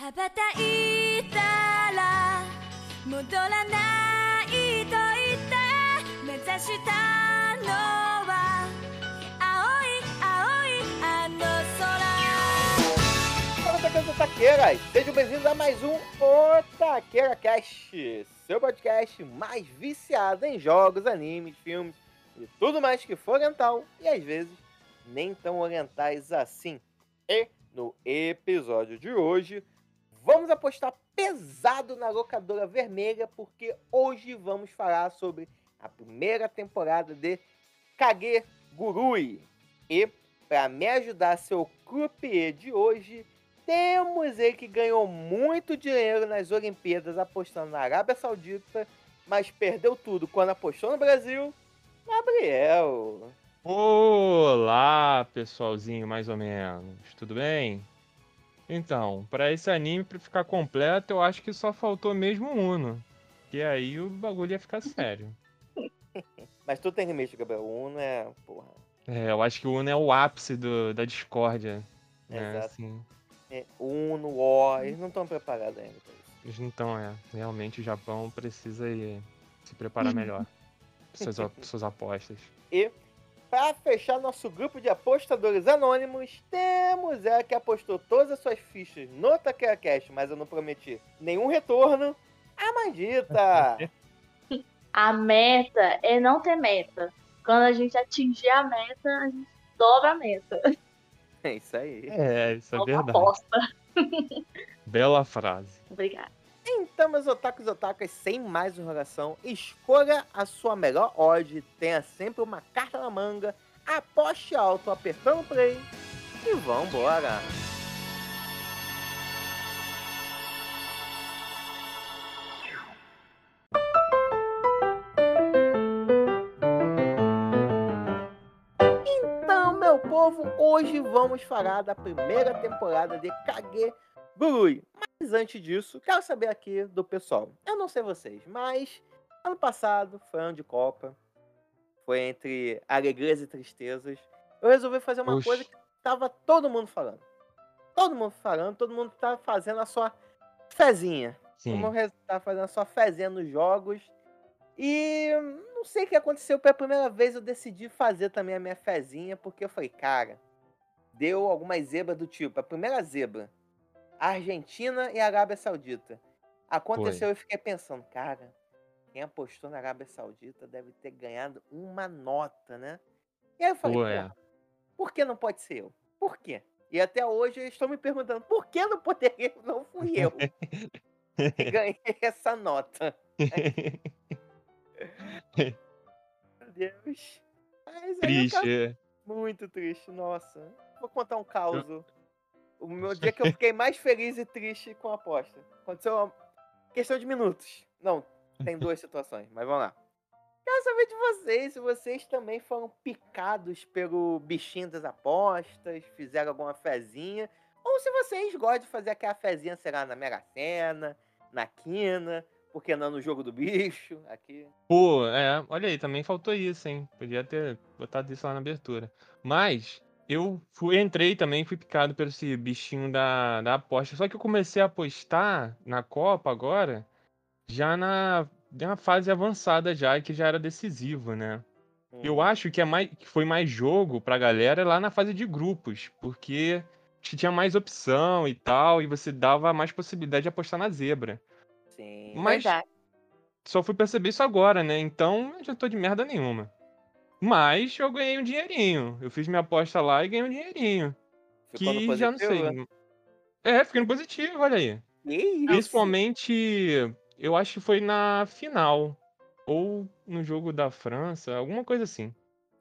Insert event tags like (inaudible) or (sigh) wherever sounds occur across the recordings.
羽ばたいたら戻らないと言って目指したのは青い青いあの空 Fala, Taqueiras e Taqueiras! Sejam bem-vindos a mais um Otaqueira Cast, seu podcast mais viciado em jogos, animes, filmes e tudo mais que for oriental e às vezes nem tão orientais assim. E no episódio de hoje, vamos apostar pesado na locadora vermelha porque hoje vamos falar sobre a primeira temporada de Kage Gurui. E para me ajudar o croupier de hoje, temos ele que ganhou muito dinheiro nas Olimpíadas apostando na Arábia Saudita, mas perdeu tudo quando apostou no Brasil. Gabriel. Olá, pessoalzinho, mais ou menos. Tudo bem? Então, para esse anime pra ficar completo, eu acho que só faltou mesmo o Uno. E aí o bagulho ia ficar (laughs) sério. Mas tu tem limite, Gabriel. O Uno é. Porra. É, eu acho que o Uno é o ápice do- da discórdia. Né? Exato. Assim, É Uno, War. Eles não estão preparados ainda pra isso. eles não estão, é. Realmente o Japão precisa ir se preparar melhor. (laughs) Suas, suas apostas. E para fechar nosso grupo de apostadores anônimos, temos ela que apostou todas as suas fichas no Taquera Cash, mas eu não prometi nenhum retorno. A Mandita! (laughs) A meta é não ter meta. Quando a gente atingir a meta, a gente dobra a meta. é isso aí. É, isso é Nova verdade. aposta. Bela frase. Obrigada. Então, meus otakus e otakas, sem mais enrolação, escolha a sua melhor odd, tenha sempre uma carta na manga, aposte alto apertando play e vambora! Então, meu povo, hoje vamos falar da primeira temporada de Kage Gurui. Mas antes disso, quero saber aqui do pessoal. Eu não sei vocês, mas ano passado foi ano de Copa. Foi entre alegrias e tristezas. Eu resolvi fazer uma Oxi. coisa que tava todo mundo falando. Todo mundo falando, todo mundo tá fazendo a sua fezinha. Sim. Como tá fazendo a sua fezinha nos jogos. E não sei o que aconteceu. Pela primeira vez eu decidi fazer também a minha fezinha, porque eu falei, cara, deu algumas zebras do tipo. A primeira zebra, Argentina e Arábia Saudita. Aconteceu e eu fiquei pensando, cara, quem apostou na Arábia Saudita deve ter ganhado uma nota, né? E aí eu falei, Pô, pô, é. por que não pode ser eu? Por quê? E até hoje eu estou me perguntando, por que não poderia, (laughs) não fui eu que (laughs) ganhei (laughs) essa nota? Meu Deus. Mas aí eu Triste. é. Muito triste, nossa. Vou contar um caos. O meu dia que eu fiquei mais feliz e triste com a aposta. Aconteceu uma questão de minutos. Não, tem duas (laughs) situações, mas vamos lá. Quero saber de vocês, se vocês também foram picados pelo bichinho das apostas, fizeram alguma fezinha, ou se vocês gostam de fazer aquela fezinha, sei lá, na Mega Sena, na quina, porque não no jogo do bicho, aqui. Pô, é, olha aí, também faltou isso, hein? Podia ter botado isso lá na abertura. Mas eu fui, entrei também, fui picado pelo esse bichinho da, da aposta. Só que eu comecei a apostar na Copa agora, já na, na fase avançada já, que já era decisivo, né? Eu Hum. acho que, é mais, que foi mais jogo pra galera lá na fase de grupos, porque acho que tinha mais opção e tal, e você dava mais possibilidade de apostar na zebra. Sim. Mas Verdade. só fui perceber isso agora, né? Então eu já tô de merda nenhuma. Mas eu ganhei um dinheirinho. Eu fiz minha aposta lá e ganhei um dinheirinho. Ficou no que já não sei. É, fiquei no positivo, olha aí. Isso? Principalmente, eu acho que foi na final. Ou no jogo da França, alguma coisa assim.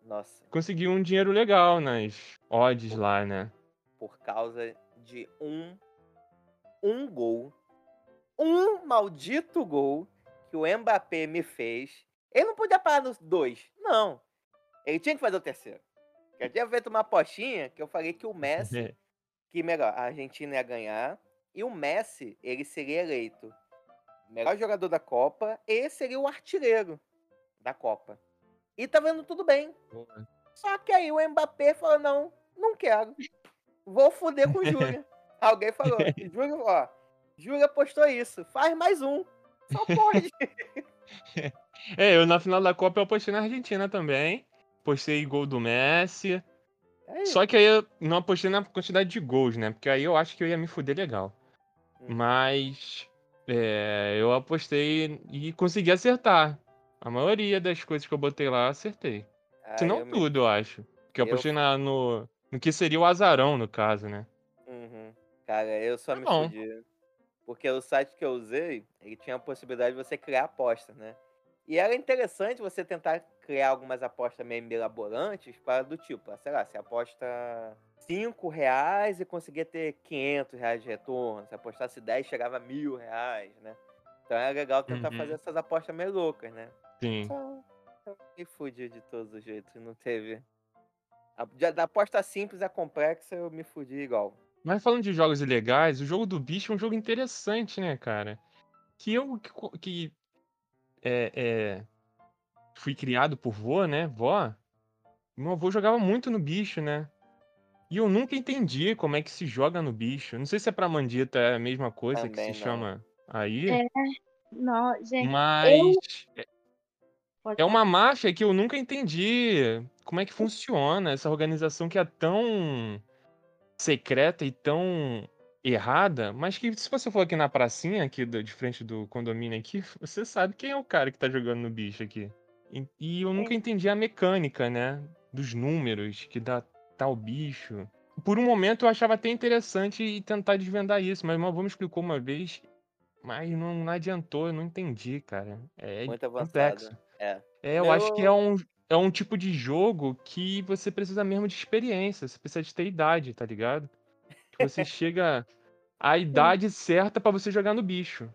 Nossa, Consegui um dinheiro legal nas odds lá, né? por causa de um um gol, um maldito gol que o Mbappé me fez. Ele não podia parar nos dois, não. Ele tinha que fazer o terceiro. Eu tinha feito uma apostinha que eu falei que o Messi, (laughs) que melhor, a Argentina ia ganhar e o Messi, ele seria eleito melhor jogador da Copa e seria o artilheiro da Copa. E tá vendo tudo bem. Só que aí o Mbappé falou: não, não quero. Vou fuder com o Júnior. (laughs) Alguém falou, Júnior, ó, Júlia postou isso. Faz mais um. Só pode. (laughs) É, eu na final da Copa eu apostei na Argentina também. Postei gol do Messi. É Só que aí eu não apostei na quantidade de gols, né? Porque aí eu acho que eu ia me fuder legal. Hum. Mas é, eu apostei e consegui acertar. A maioria das coisas que eu botei lá, acertei. Ah, Se não eu me- tudo, eu acho. Porque eu eu- apostei na, no, no que seria o azarão, no caso, né? Uhum. Cara, eu só Tá me bom. fudi. Porque o site que eu usei, ele tinha a possibilidade de você criar apostas, né? E era interessante você tentar criar algumas apostas meio mirabolantes para do tipo, ah, sei lá, você aposta 5 reais e conseguia ter 500 reais de retorno. Se apostasse 10, chegava a mil reais, né? Então era legal tentar Uhum. fazer essas apostas meio loucas, né? Sim. Só me fudi de todos os jeitos, não teve... A- Da aposta simples à complexa, eu me fudi igual. Mas falando de jogos ilegais, o jogo do bicho é um jogo interessante, né, cara? Que eu que, que é, é, fui criado por vô, né? Vó. Meu avô jogava muito no bicho, né? E eu nunca entendi como é que se joga no bicho. Não sei se é pra mandita é a mesma coisa que Também se não. chama aí, É, Não, gente, mas pode é uma máfia que eu nunca entendi como é que funciona essa organização que é tão secreta e tão errada, mas que se você for aqui na pracinha, aqui do- de frente do condomínio aqui, (laughs) você sabe quem é o cara que tá jogando no bicho aqui. E, e eu nunca entendi a mecânica, né? Dos números que dá tal bicho. Por um momento eu achava até interessante e tentar desvendar isso, mas meu avô me explicou uma vez, mas não, não adiantou, eu não entendi, cara. É Muito complexo. avançado. É. É, eu acho que é um, é um tipo de jogo que você precisa mesmo de experiência, você precisa de ter idade, tá ligado? Você chega à idade certa pra você jogar no bicho.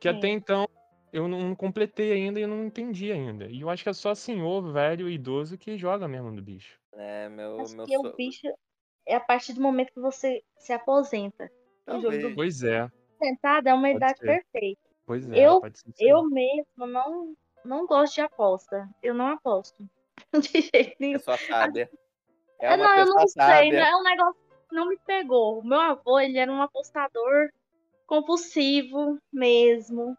Que Sim. até então eu não completei ainda e eu não entendi ainda. E eu acho que é só senhor, velho e idoso que joga mesmo no bicho. É, meu, Acho meu que o sogro. bicho é a partir do momento que você se aposenta. O jogo do. Pois é, aposentado é uma Pode idade ser. perfeita. pois é, Eu-. Eu mesmo não, não gosto de aposta. Eu não aposto. (laughs) De jeito nenhum. Sábia. É Eu uma não, eu não sei, sábia. é um negócio não me pegou. O meu avô, ele era um apostador compulsivo mesmo.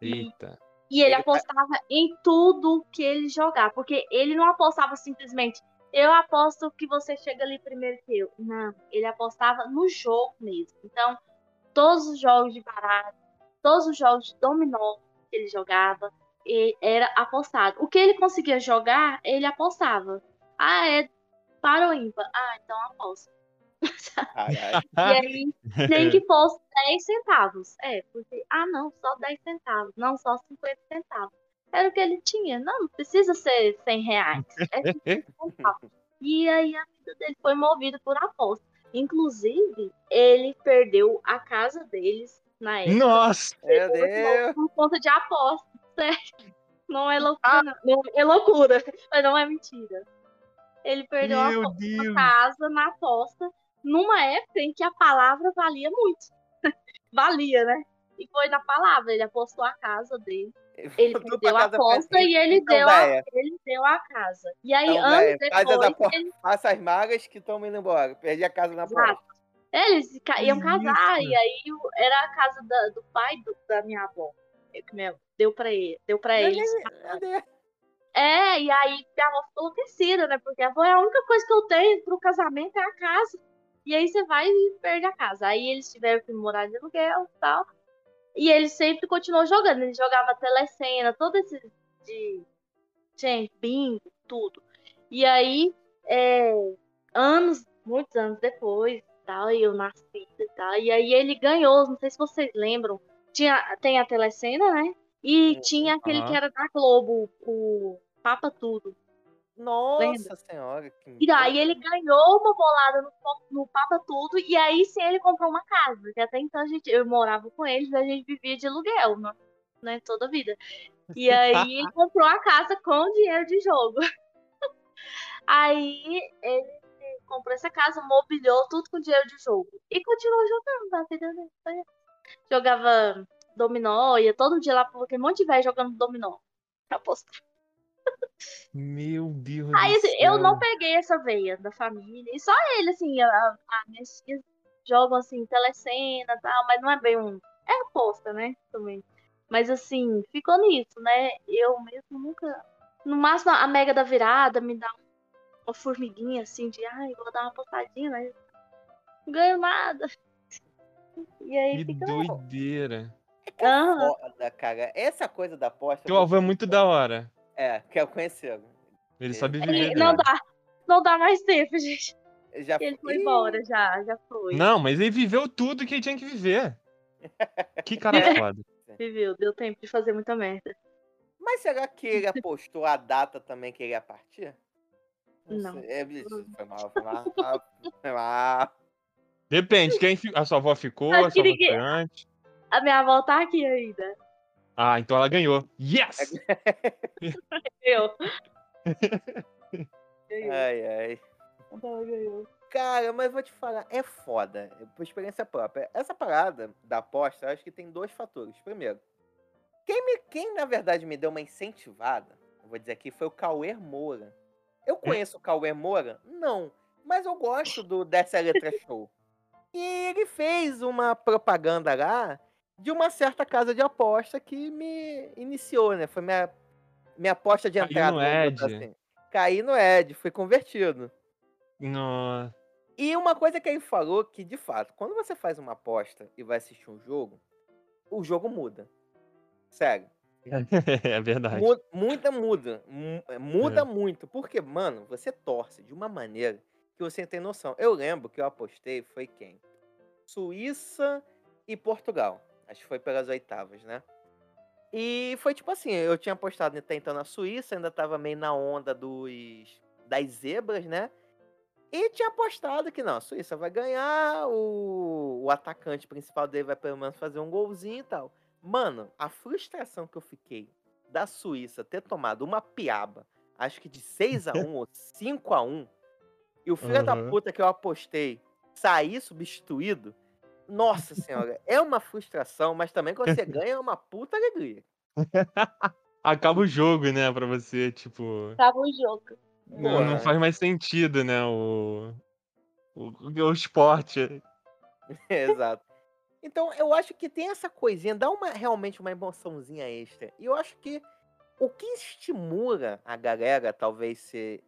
Eita. E ele Ele tá- apostava em tudo que ele jogava. Porque ele não apostava simplesmente, eu aposto que você chega ali primeiro que eu. Não, ele apostava no jogo mesmo. Então, todos os jogos de baralho, todos os jogos de dominó que ele jogava, e- era apostado. O que ele conseguia jogar, ele apostava. Ah, é para o ímpar. Ah, então aposto. (laughs) E aí, nem que fosse 10 centavos. É, porque, ah, não, só 10 centavos. Não, só 50 centavos. Era o que ele tinha. Não, não precisa ser 100 reais. É 50 (laughs) centavos. E aí a vida dele foi movida por aposta. Inclusive, ele perdeu a casa deles na época. Nossa! Meu Deus. Por conta de aposta, (laughs) sério. Não é loucura, não. Não, É loucura, mas não é mentira. Ele perdeu a Meu a Deus! casa na aposta numa época em que a palavra valia muito. (laughs) valia, né? E foi na palavra, ele apostou a casa dele. Ele (laughs) pra a aposta e ele, Então, deu a, ele deu a casa. E aí, Então, anos véia, faz as depois, ele, Faça as magas que estão indo embora. Perdi a casa na Exato. porta. eles ca- iam casar, isso? e aí era a casa da- do pai do- da minha avó. É minha- Deu pra ele, deu pra Meu eles. Meu Deus. É, e aí minha avó ficou enlouquecida, né? Porque a avó é a única coisa que eu tenho pro casamento é a casa. E aí você vai e perde a casa. Aí eles tiveram que morar de aluguel e tal. E ele sempre continuou jogando. Ele jogava telecena, todo esse de. Gente, bingo, tudo. E aí, é, anos, muitos anos depois, tal, eu nasci e tal. E aí ele ganhou, não sei se vocês lembram. Tinha, tem a telecena, né? E Uhum. tinha aquele Aham. que era da Globo, o Papa Tudo. Nossa senhora. Que... E daí ele ganhou uma bolada no, no Papa Tudo, e aí sim ele comprou uma casa. Porque até então a gente, eu morava com eles, a gente vivia de aluguel, né? né, Toda a vida. E aí ele (laughs) comprou a casa com dinheiro de jogo. (laughs) Aí ele comprou essa casa, mobiliou tudo com dinheiro de jogo. E continuou jogando, a vida dele essa. Jogava dominó, ia todo dia lá, porque um monte de velho jogando dominó. Apostar. Meu Deus Aí do assim, céu. eu não peguei essa veia da família. E só ele, assim, a, a minha tia jogam assim, telecena e tal, mas não é bem um. É aposta, né? Também. Mas assim, ficou nisso, né? Eu mesmo nunca. No máximo, a Mega da Virada me dá uma formiguinha assim de, ai, vou dar uma apostadinha, mas não ganho nada. E aí Que fica. doideira. Foda, cara. Essa coisa da aposta. Teu avô é muito da hora. É, quer conhecer. Ele É. sabe Ele- viver não dele. dá. Não dá mais tempo, gente. Já Ele foi embora, já, já foi. Não, mas ele viveu tudo que ele tinha que viver. (laughs) Que cara foda. Viveu, deu tempo de fazer muita merda. Mas será que ele apostou a data também que ele ia partir? Não. sei. É, bicho, foi mal, foi mal. Foi mal. Depende, quem fi- a sua avó ficou, Acho a sua avó ninguém- foi antes. A minha avó tá aqui ainda. Ah, então ela ganhou. Yes! (laughs) Eu. Ganhou. Ai, ai. Ela ganhou. Cara, mas vou te falar, é foda. Por experiência própria. Essa parada da aposta, eu acho que tem dois fatores. Primeiro, quem, me, quem na verdade me deu uma incentivada, eu vou dizer aqui, foi o Cauê Moura. Eu conheço o Cauê Moura? Não. Mas eu gosto do Dessa Letra Show. E ele fez uma propaganda lá de uma certa casa de aposta que me iniciou, né? Foi minha, minha aposta de entrada. no vamos botar Ed. assim. Caí no Ed, fui convertido. Nossa. E uma coisa que ele falou que, de fato, quando você faz uma aposta e vai assistir um jogo, o jogo muda. Sério. (laughs) É verdade. Mu- Muda, muda. Mu- é, Muda É. muito. Porque, mano, você torce de uma maneira que você não tem noção. Eu lembro que eu apostei, foi quem? Suíça e Portugal. Acho que foi pelas oitavas, né? E foi tipo assim, eu tinha apostado até então na Suíça, ainda tava meio na onda dos das zebras, né? E tinha apostado que não, a Suíça vai ganhar, o, o atacante principal dele vai pelo menos fazer um golzinho e tal. Mano, a frustração que eu fiquei da Suíça ter tomado uma piaba, acho que de 6 a 1 (laughs) ou 5 a 1 e o filho da Aham. puta que eu apostei sair substituído, nossa senhora, é uma frustração, mas também quando você (laughs) ganha é uma puta alegria. Acaba o jogo, né, pra você, tipo. Tava o jogo. Não, não faz mais sentido, né? O, o, o esporte. (laughs) Exato. Então, eu acho que tem essa coisinha, dá uma, realmente uma emoçãozinha extra. E eu acho que o que estimula a galera, talvez ser.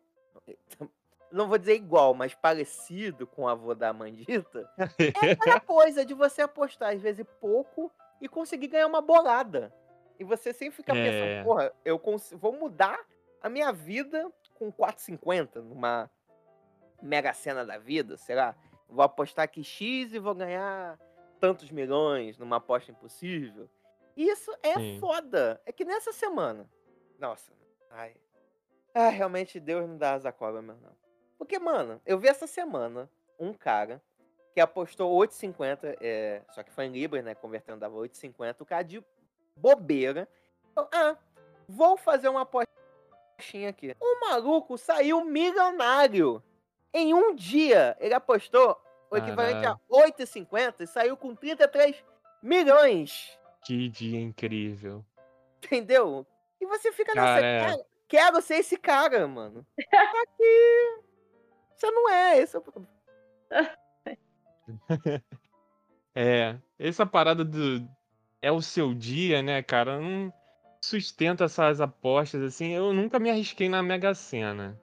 Não vou dizer igual, mas parecido com o avô da Mandita, (laughs) é aquela coisa de você apostar, às vezes, pouco e conseguir ganhar uma bolada. E você sempre fica É. pensando, porra, eu vou mudar a minha vida com 4,50 numa mega cena da vida, será? Vou apostar aqui X e vou ganhar tantos milhões numa aposta impossível. Isso é Sim. foda. É que nessa semana. Nossa, ai. Ah, realmente Deus não dá asa cobra mesmo, não. Porque, mano, eu vi essa semana um cara que apostou 8,50, é, só que foi em Libras, né? Convertendo dava 8,50. O cara de bobeira. falou, ah, vou fazer uma apostinha aqui. O maluco saiu milionário. Em um dia, ele apostou o equivalente a 8,50 e saiu com 33 milhões. Que dia incrível. Entendeu? E você fica nessa. Cara, é. Cara, quero ser esse cara, mano. (laughs) Só que. Você não é, esse é o problema. (laughs) É, essa parada do. É o seu dia, né, cara? Não sustenta essas apostas assim. Eu nunca me arrisquei na Mega Sena.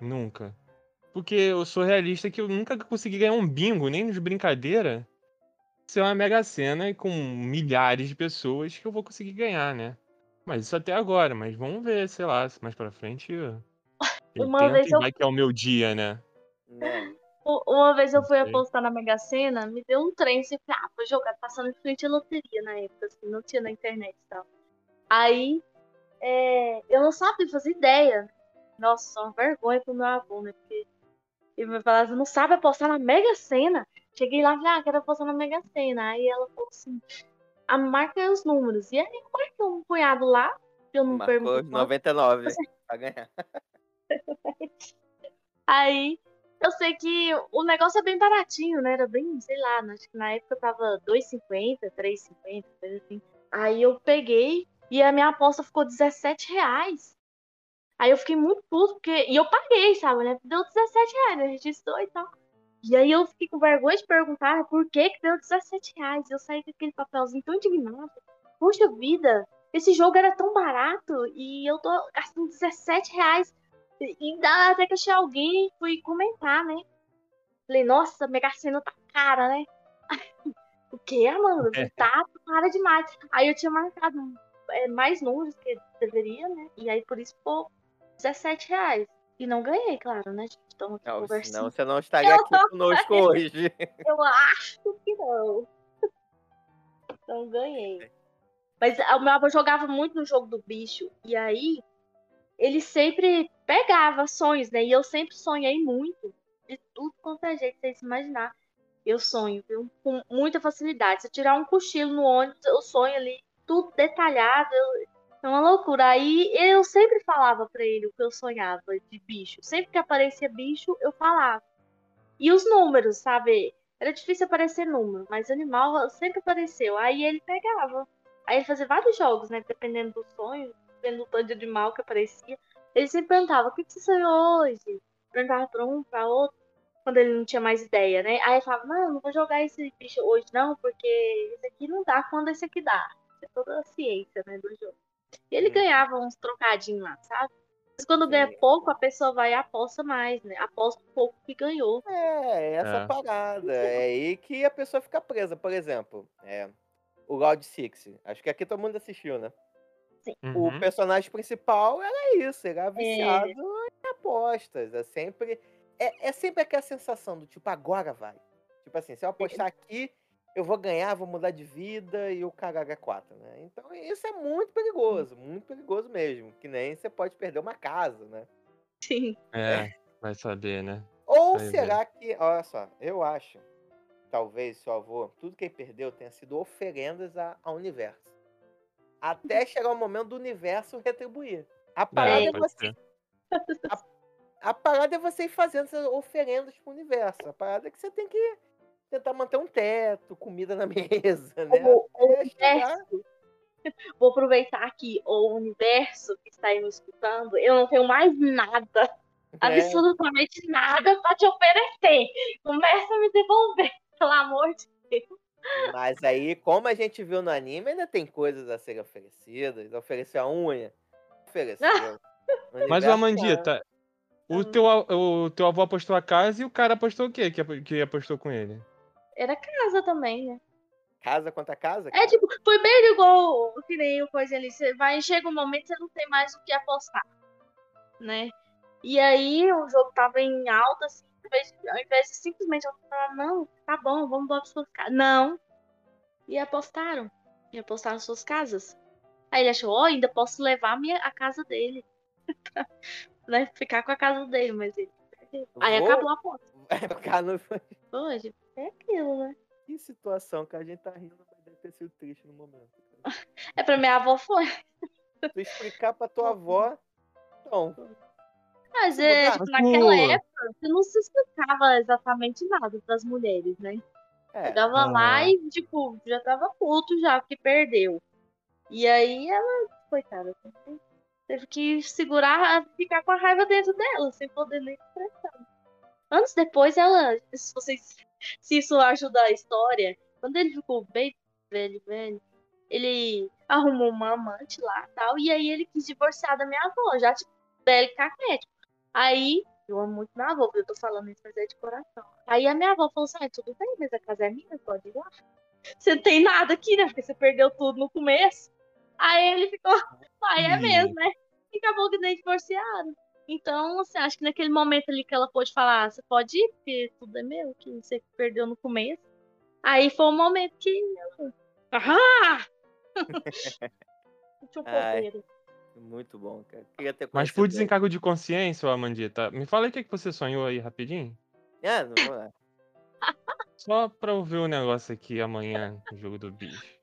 Nunca. Porque eu sou realista que eu nunca consegui ganhar um bingo, nem de brincadeira. Ser uma Mega Sena e com milhares de pessoas que eu vou conseguir ganhar, né? Mas isso até agora, mas vamos ver, sei lá, mais pra frente. eu- (laughs) Uma vez eu- vai que é o meu dia, né? Uma vez eu fui apostar na Mega Sena, me deu um trem, assim, ah, vou jogar, passando em frente à loteria na época, assim, não tinha na internet e tal. Aí, é, eu não sabia fazer ideia. Nossa, uma vergonha pro meu avô, né? Porque ele me falava, você não sabe apostar na Mega Sena? Cheguei lá e falei, ah, quero apostar na Mega Sena. Aí ela falou assim, a marca é os números. E aí eu marquei um punhado lá, que eu não Marcou pergunto os 99 (laughs) pra ganhar. Aí eu sei que o negócio é bem baratinho, né? Era bem, sei lá, acho que na época tava 2,50, 3,50, coisa assim. Aí eu peguei e a minha aposta ficou 17 reais. Aí eu fiquei muito puto, porque. E eu paguei, sabe, né? Deu 17 reais, né? Registrou e tal. E aí eu fiquei com vergonha de perguntar por que que deu 17 reais. Eu saí com aquele papelzinho tão indignado. Poxa vida, esse jogo era tão barato e eu tô gastando 17 reais. E ainda até que achei alguém fui comentar, né? Falei, nossa, Mega Sena tá cara, né? (laughs) o que, Amanda? Tá cara demais. Aí eu tinha marcado é, mais números que deveria, né? E aí por isso ficou 17 reais. E não ganhei, claro, né, gente? Estamos aqui Não, conversando. senão você não estaria aqui conosco hoje. (laughs) Eu acho que não. (laughs) Não ganhei. Mas o meu avô jogava muito no jogo do bicho. E aí, ele sempre pegava sonhos, né? E eu sempre sonhei muito. De tudo quanto é jeito, vocês imaginar. Eu sonho, viu? Com muita facilidade. Se eu tirar um cochilo no ônibus, eu sonho ali, tudo detalhado. eu- É uma loucura. Aí eu sempre falava pra ele o que eu sonhava de bicho. Sempre que aparecia bicho, eu falava. E os números, sabe? Era difícil aparecer número, mas animal sempre apareceu. Aí ele pegava. Aí ele fazia vários jogos, né? Dependendo do sonho, dependendo do tanto de animal que aparecia. Ele sempre perguntava: o que você sonhou hoje? Perguntava pra um, pra outro, quando ele não tinha mais ideia, né? Aí ele falava: não, não vou jogar esse bicho hoje, não, porque esse aqui não dá quando esse aqui dá. Isso é toda a ciência, né, do jogo. E ele Hum. ganhava uns trocadinhos lá, sabe? Mas quando ganha Sim. pouco, a pessoa vai e aposta mais, né? Aposta um pouco que ganhou. É, essa É. parada. É aí que a pessoa fica presa. Por exemplo, é, o Round Six. Acho que aqui todo mundo assistiu, né? O Uhum. personagem principal era isso, era viciado em apostas. É sempre, é, é sempre aquela sensação do tipo, agora vai. Tipo assim, se eu apostar aqui, eu vou ganhar, vou mudar de vida e o caralho é quatro, né? Então isso é muito perigoso, muito perigoso mesmo. Que nem você pode perder uma casa, né? Sim. É, vai saber, né? Ou Vai será que, olha só, eu acho, talvez seu avô, tudo que ele perdeu tenha sido oferendas a- ao universo. Até chegar o momento do universo retribuir. A parada é, pode você, ser. a parada é você ir fazendo essas oferendas pro universo. A parada é que você tem que tentar manter um teto, comida na (laughs) mesa, né? O, universo. Vou aproveitar aqui o universo que está aí me escutando. Eu não tenho mais nada, é, absolutamente nada para te oferecer. Começa a me devolver, (laughs) pelo amor de Deus. Mas aí, como a gente viu no anime, ainda tem coisas a serem oferecidas. Ofereceu a unha. Ofereceu. (laughs) Mas o Amandita, o Hum. teu, o teu avô apostou a casa e o cara apostou o quê que, que apostou com ele? Era casa também, né? Casa contra casa? É cara? tipo, foi bem igual que nem o coisa ali. Você vai, chega um momento você não tem mais o que apostar, né? E aí o jogo tava em alta, assim, ao invés de, ao invés de simplesmente falar, não, tá bom, vamos embora pra suas casas. Não. E apostaram. E apostaram suas casas. Aí ele achou, ó, ainda posso levar a, minha, a casa dele. (laughs) né? Ficar com a casa dele, mas ele. Aí Vou- acabou a aposta. (laughs) Não- Hoje, (laughs) é aquilo, né? Que situação que a gente tá rindo, mas deve ter sido triste no momento. É pra minha avó foi. Tu explicar pra tua avó. Então, Mas é, tipo, naquela época, você não se explicava exatamente nada das mulheres, né? é. Chegava lá Aham. e, tipo, já tava puto já, porque perdeu. E aí ela, coitada, teve- teve que segurar, ficar com a raiva dentro dela, sem poder nem expressar. Anos depois, ela, se vocês, se isso ajuda a história, quando ele ficou bem velho, velho, ele arrumou uma amante lá tal, e aí ele quis divorciar da minha avó, já, tipo, velho caquete. Aí, eu amo muito minha avó, eu tô falando isso, mas é de coração. Aí a minha avó falou assim, ah, tudo bem, mas a casa é minha, pode ir lá. Você não tem nada aqui, né? Porque você perdeu tudo no começo. Aí ele ficou, aí (laughs) é Ih. mesmo, né? E acabou que nem divorciaram. Então, assim, acho que naquele momento ali que ela pôde falar, você pode ir, porque tudo é meu, que você perdeu no começo. Aí foi o momento que ela. Ahá! Tinha um poder. Muito bom, cara. Mas por desencargo de consciência, Amandita, me fala aí o que, que você sonhou aí rapidinho. É, não vou lá. Só pra eu ver o negócio aqui amanhã, no jogo do bicho.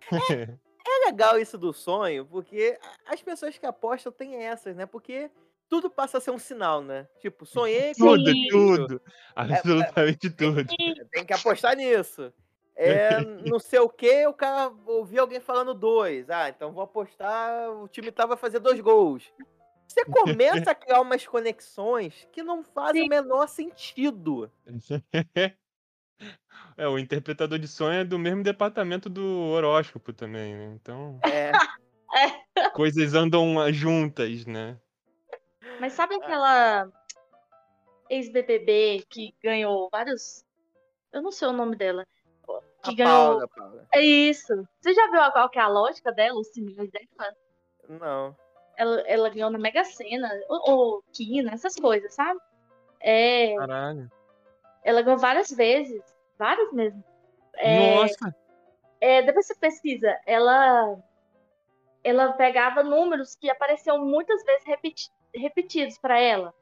(laughs) É legal isso do sonho, porque as pessoas que apostam têm essas, né? Porque tudo passa a ser um sinal, né? Tipo, sonhei com Tudo, tudo. Absolutamente tudo. (laughs) Tem que apostar nisso. É, (laughs) não sei o que, o cara ouviu alguém falando dois. Ah, então vou apostar, o time tá vai fazer dois gols. Você começa a criar umas conexões que não fazem Sim. o menor sentido. (laughs) É, o interpretador de sonho é do mesmo departamento do horóscopo também, né? Então, É, (laughs) coisas andam ah, juntas, né? Mas sabe aquela ex-BBB que ganhou vários. Eu não sei o nome dela. Que a ganhou. Paula, Paula. É isso. Você já viu qual que é a lógica dela, os dela? Não. Ela, ela ganhou na Mega Sena, ou, ou Kina, essas coisas, sabe? É, Caralho. ela ganhou várias vezes. Várias mesmo. É, Nossa! é, depois você pesquisa, ela ela pegava números que apareciam muitas vezes repeti- repetidos pra ela.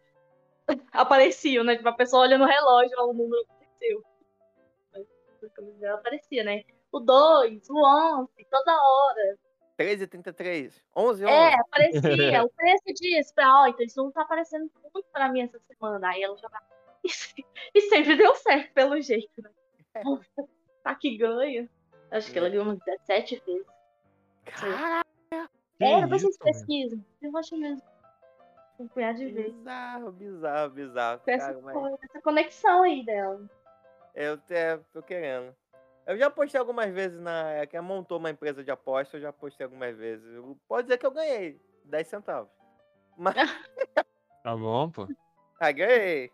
(laughs) Apareciam, né? Tipo, a pessoa olha no relógio, ó, o número apareceu. Ela aparecia, né? O 2, o 11, toda hora. 13 33 11 11 É, aparecia. (laughs) o preço disso. Pra, ó, então isso não tá aparecendo muito pra mim essa semana. Aí ela jogava. (laughs) E sempre deu certo, pelo jeito, né? Tá que ganha. Acho que ela ganhou umas 17 vezes. Caraca, É, depois vocês pesquisam. Eu acho mesmo. Um punhado de vezes. bizarro, bizarro, bizarro. Com essa, Cara, mas essa conexão aí dela. Eu te- tô querendo. Eu já postei algumas vezes na. Que montou uma empresa de aposta, eu já postei algumas vezes. Eu- Pode dizer que eu ganhei 10 centavos. Mas. (laughs) Tá bom, pô. ah, ganhei.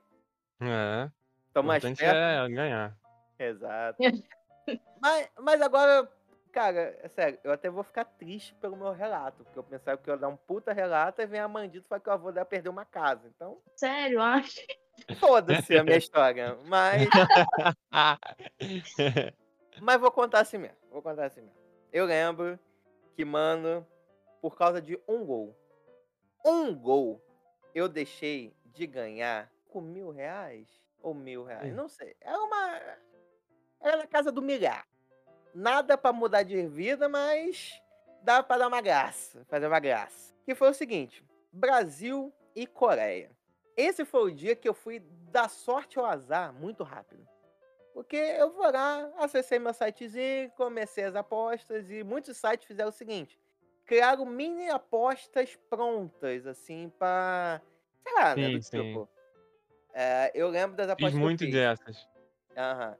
É. Tô mais perto. é ganhar. Exato. (laughs) mas, mas agora, cara, é sério, eu até vou ficar triste pelo meu relato. Porque eu pensava que eu ia dar um puta relato e vem a Mandito e fala que o avô dela perdeu uma casa. Então, Sério, acho. Foda-se a minha (laughs) história. Mas, mas vou contar assim mesmo. Vou contar assim mesmo. Eu lembro que, mano, por causa de um gol. Um gol, eu deixei de ganhar com mil reais ou mil reais. Hum. Não sei. Era uma. Era na casa do milhar. Nada pra mudar de vida, mas dá pra dar uma graça. Fazer uma graça. Que foi o seguinte: Brasil e Coreia. Esse foi o dia que eu fui dar sorte ao azar muito rápido. Porque eu vou lá, acessei meu sitezinho, comecei as apostas e muitos sites fizeram o seguinte: criaram mini apostas prontas, assim, pra. Sei lá, né? Do Sim, sim. tipo. é, eu lembro das Fiz apostas. eu muito fiz. dessas.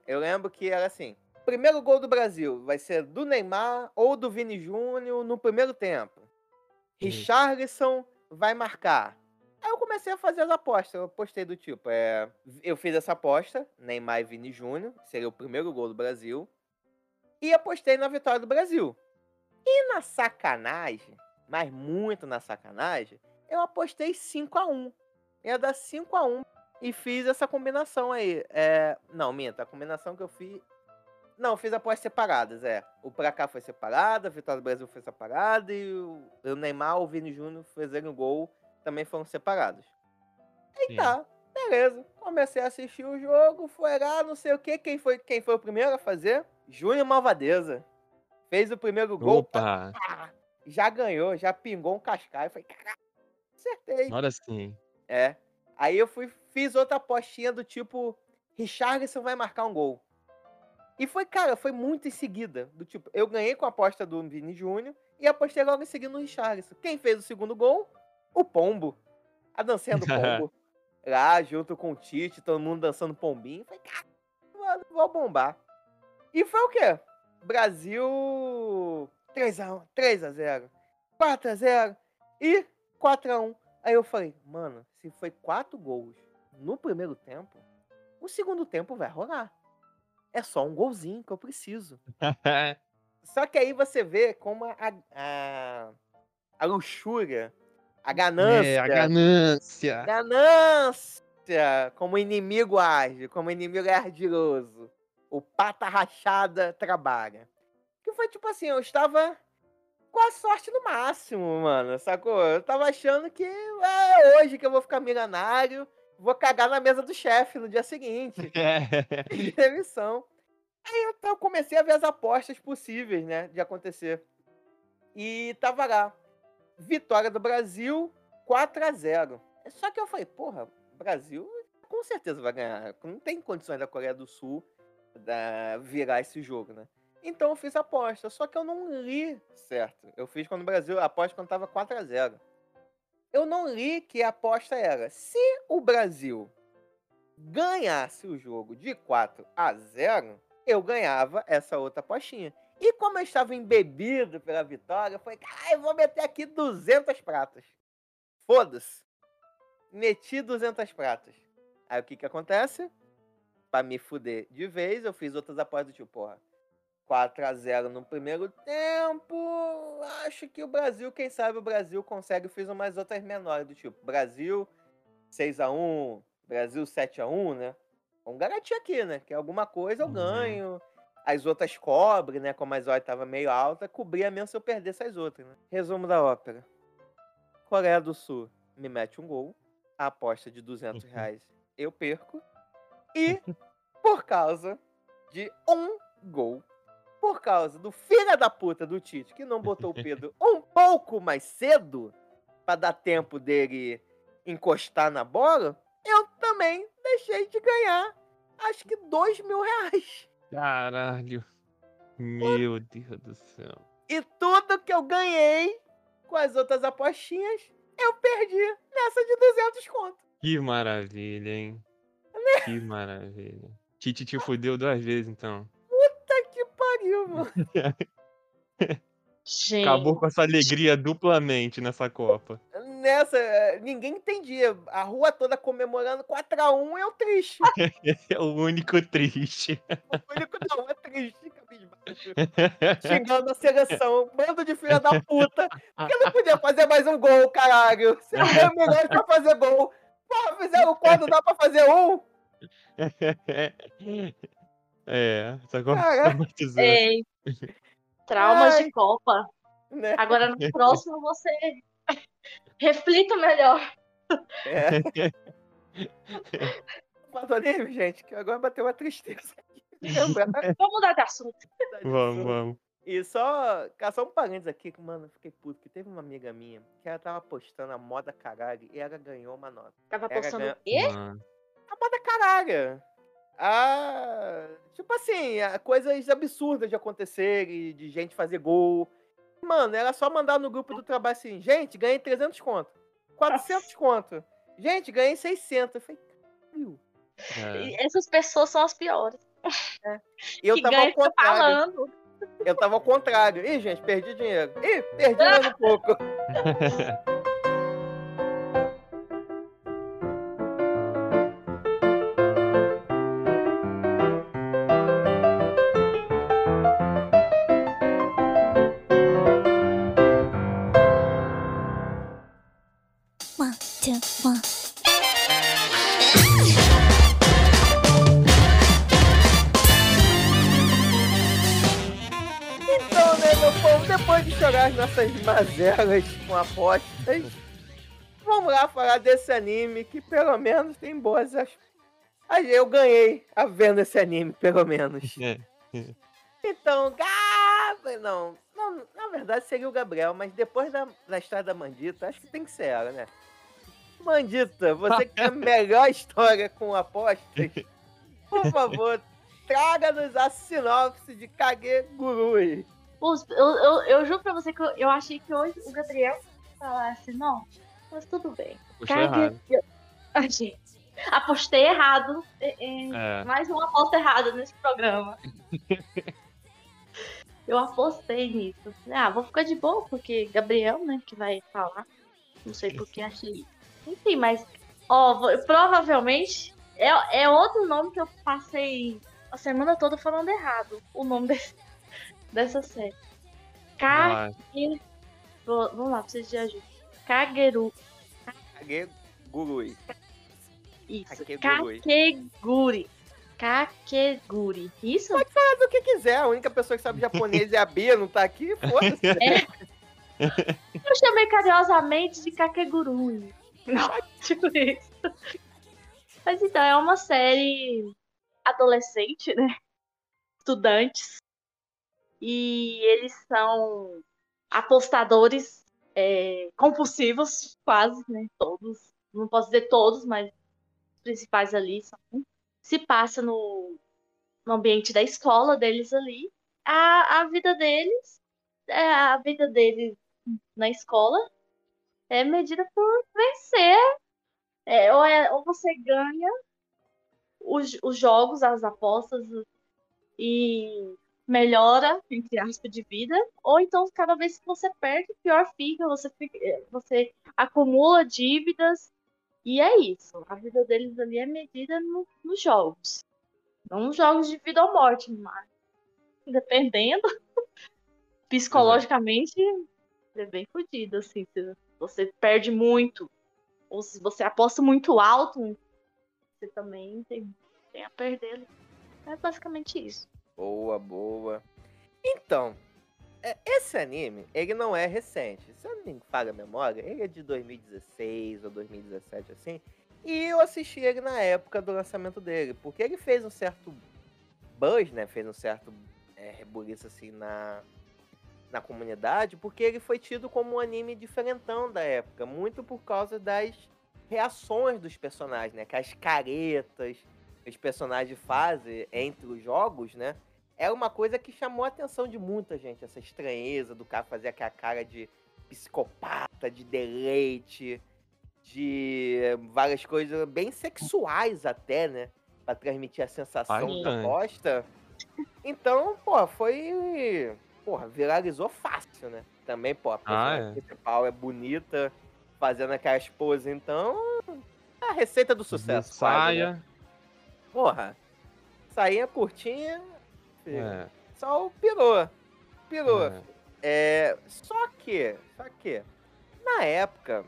Eu lembro que era assim: primeiro gol do Brasil vai ser do Neymar ou do Vini Júnior no primeiro tempo. Richarlison vai marcar. Aí eu comecei a fazer as apostas. Eu postei do tipo: é, eu fiz essa aposta, Neymar e Vini Júnior, seria o primeiro gol do Brasil. E apostei na vitória do Brasil. E na sacanagem, mas muito na sacanagem, eu apostei 5x1. Ia dar 5x1 e fiz essa combinação aí. É, não, minta, a combinação que eu fiz. Não, fiz apostas separadas, é. O pra cá foi separado, a Vitória do Brasil foi separada e o, o Neymar, o Vini Júnior fazendo gol também foram separados. Aí Sim. tá, beleza. Comecei a assistir o jogo, foi lá, não sei o que. Quem foi, quem foi o primeiro a fazer? Júnior Malvadeza. Fez o primeiro gol. Opa! (laughs) já ganhou, já pingou um cascaio. Falei, caralho, acertei. Agora sim. É. Aí eu fui, fiz outra apostinha do tipo, Richarlison vai marcar um gol. E foi, cara, foi muito em seguida. Do tipo, eu ganhei com a aposta do Vini Júnior e apostei logo em seguida no Richarlison. Quem fez o segundo gol? O Pombo. A dancinha do Pombo. Lá, (laughs) junto com o Tite, todo mundo dançando pombinho. Falei, cara, mano, vou bombar. E foi o quê? Brasil 3x1, 3x0, 4x0 e 4x1. Aí eu falei, mano, se foi 4 gols no primeiro tempo, o segundo tempo vai rolar. É só um golzinho que eu preciso. (laughs) Só que aí você vê como a, a, a luxúria, a ganância, é, a ganância. ganância, como inimigo age, como inimigo é ardiloso. O pata rachada trabalha. Que foi tipo assim, eu estava com a sorte no máximo, mano, sacou? Eu tava achando que é hoje que eu vou ficar milionário, vou cagar na mesa do chefe no dia seguinte. (laughs) de demissão. Aí eu, eu comecei a ver as apostas possíveis, né, de acontecer. E tava lá. Vitória do Brasil, 4 a 0 Só que eu falei, porra, Brasil com certeza vai ganhar. Não tem condições da Coreia do Sul da, virar esse jogo, né? Então eu fiz a aposta. Só que eu não li certo. Eu fiz quando o Brasil, aposta quando tava 4 a 0 eu não li que a aposta era: se o Brasil ganhasse o jogo de 4 a 0, eu ganhava essa outra apostinha. E como eu estava embebido pela vitória, eu falei, cara, eu vou meter aqui 200 pratas. Foda-se. Meti 200 pratas. Aí o que que acontece? Pra me fuder de vez, eu fiz outras apostas do tipo, porra, 4 a 0 no primeiro tempo. Acho que o Brasil, quem sabe o Brasil consegue. Eu fiz umas outras menores do tipo, Brasil 6 a 1 Brasil 7 a 1 né? Vamos garantir aqui, né? Que alguma coisa eu Uhum. As outras cobre, né? Como as odds estavam meio alta, cobria mesmo se eu perdesse as outras, né? Resumo da ópera. Coreia do Sul me mete um gol. A aposta de 200 reais eu perco. E (laughs) por causa de um gol, por causa do filho da puta do Tite, que não botou o Pedro (laughs) um pouco mais cedo, para dar tempo dele encostar na bola, eu também deixei de ganhar, acho que dois mil reais. Caralho. Meu Deus do céu. E tudo que eu ganhei com as outras apostinhas, eu perdi nessa de 200 conto. Que maravilha, hein? Que maravilha. Tite te fudeu duas vezes, então. Puta que pariu, mano. (laughs) Gente, Acabou com a sua alegria duplamente nessa Copa. Nessa, eh, ninguém entendia. A rua toda comemorando 4x1 eu triste. É (laughs) o único triste. O único não, é triste, cabisbaixo. Xingando a seleção. Bando de filha da puta. Porque não podia fazer mais um gol, caralho. Você é melhor pra fazer gol. Porra, fizeram quando dá pra fazer um? (laughs) É, (laughs) ei, traumas Ai. de Copa. Né? Agora no próximo você reflita melhor. É. (laughs) Madoneme, gente, que agora bateu uma tristeza. Vamos mudar de assunto. Vamos, vamos. E só, só um parênteses aqui, que, mano, eu fiquei puto, que teve uma amiga minha que ela tava postando a moda caralho e ela ganhou uma nota. Tava Ela postando ganha- o quê? A moda caralho. Ah, tipo assim, a- coisas absurdas de acontecerem, de gente fazer gol. Mano, era só mandar no grupo do trabalho assim, gente, ganhei 300 conto. 400 conto. Gente, ganhei 600. Eu falei, caralho. É. Essas pessoas são as piores. E (laughs) eu que tava ao contrário. falando. Eu tava ao contrário. Ih, gente, perdi dinheiro. Ih, perdi mais um pouco. (laughs) mazelas com apostas, vamos lá falar desse anime que pelo menos tem boas. as- Aí eu ganhei a vendo esse anime, pelo menos. (laughs) É. Então, Gabriel. Não, não, na verdade seria o Gabriel, mas depois da, da história da Mandita, acho que tem que ser ela, né? Mandita, você que tem a melhor história com apostas, (laughs) por favor, traga-nos a sinopse de Kagegurui. Os- Eu, eu, eu juro pra você que eu, eu achei que hoje o Gabriel falasse, não, mas tudo bem. Cague- gente, apostei errado. É, é. Mais uma aposta errada nesse programa. (laughs) eu apostei nisso. Ah, vou ficar de boa, porque Gabriel, né, que vai falar. Não sei por que achei. Enfim, mas, ó, vou- provavelmente é, é outro nome que eu passei a semana toda falando errado. O nome desse- dessa série. Ka... Vou- Vamos lá, preciso de ajuda. Kageru. Kagegurui. Isso. Kakeguri. Kakeguri. Isso? Faz o que quiser, a única pessoa que sabe japonês é a Bia, não tá aqui, foda-se. (laughs) Eu chamei carinhosamente de Kakegurui. Não, (laughs) tipo isso. Mas então, é uma série adolescente, né? Estudantes. E eles são apostadores é, compulsivos, quase, né? Todos. Não posso dizer todos, mas os principais ali são. Se passa no, no ambiente da escola deles ali. A, a vida deles é a vida deles na escola é medida por vencer. É, ou, é, ou você ganha os, os jogos, as apostas e melhora, entre aspas, de vida, ou então cada vez que você perde, pior fica, você, fica, você acumula dívidas, e é isso. A vida deles ali é medida no, nos jogos. Não jogos de vida ou morte, mas dependendo, (laughs) psicologicamente, é bem fodido, assim. Você perde muito, ou se você aposta muito alto, você também tem, tem a perder. É basicamente isso. Boa, boa. Então, é, esse anime, ele não é recente. Se eu não falha a memória, ele é de 2016 ou 2017, assim. E eu assisti ele na época do lançamento dele, porque ele fez um certo buzz, né? Fez um certo é, rebuliço, assim, na, na comunidade, porque ele foi tido como um anime diferentão da época, muito por causa das reações dos personagens, né? Que as caretas que os personagens fazem entre os jogos, né? É uma coisa que chamou a atenção de muita gente, essa estranheza do cara fazer aquela cara de psicopata, de deleite, de várias coisas bem sexuais até, né? Pra transmitir a sensação oposta. Então, pô, foi. Porra, viralizou fácil, né? Também, pô, a Ah, personagem é. principal é bonita, fazendo aquelas poses, então. A receita do sucesso. quase, né? Saia. Porra. Sainha curtinha. Filho. É, Só o pirou. Pirou. é. É, só que, só que, na época,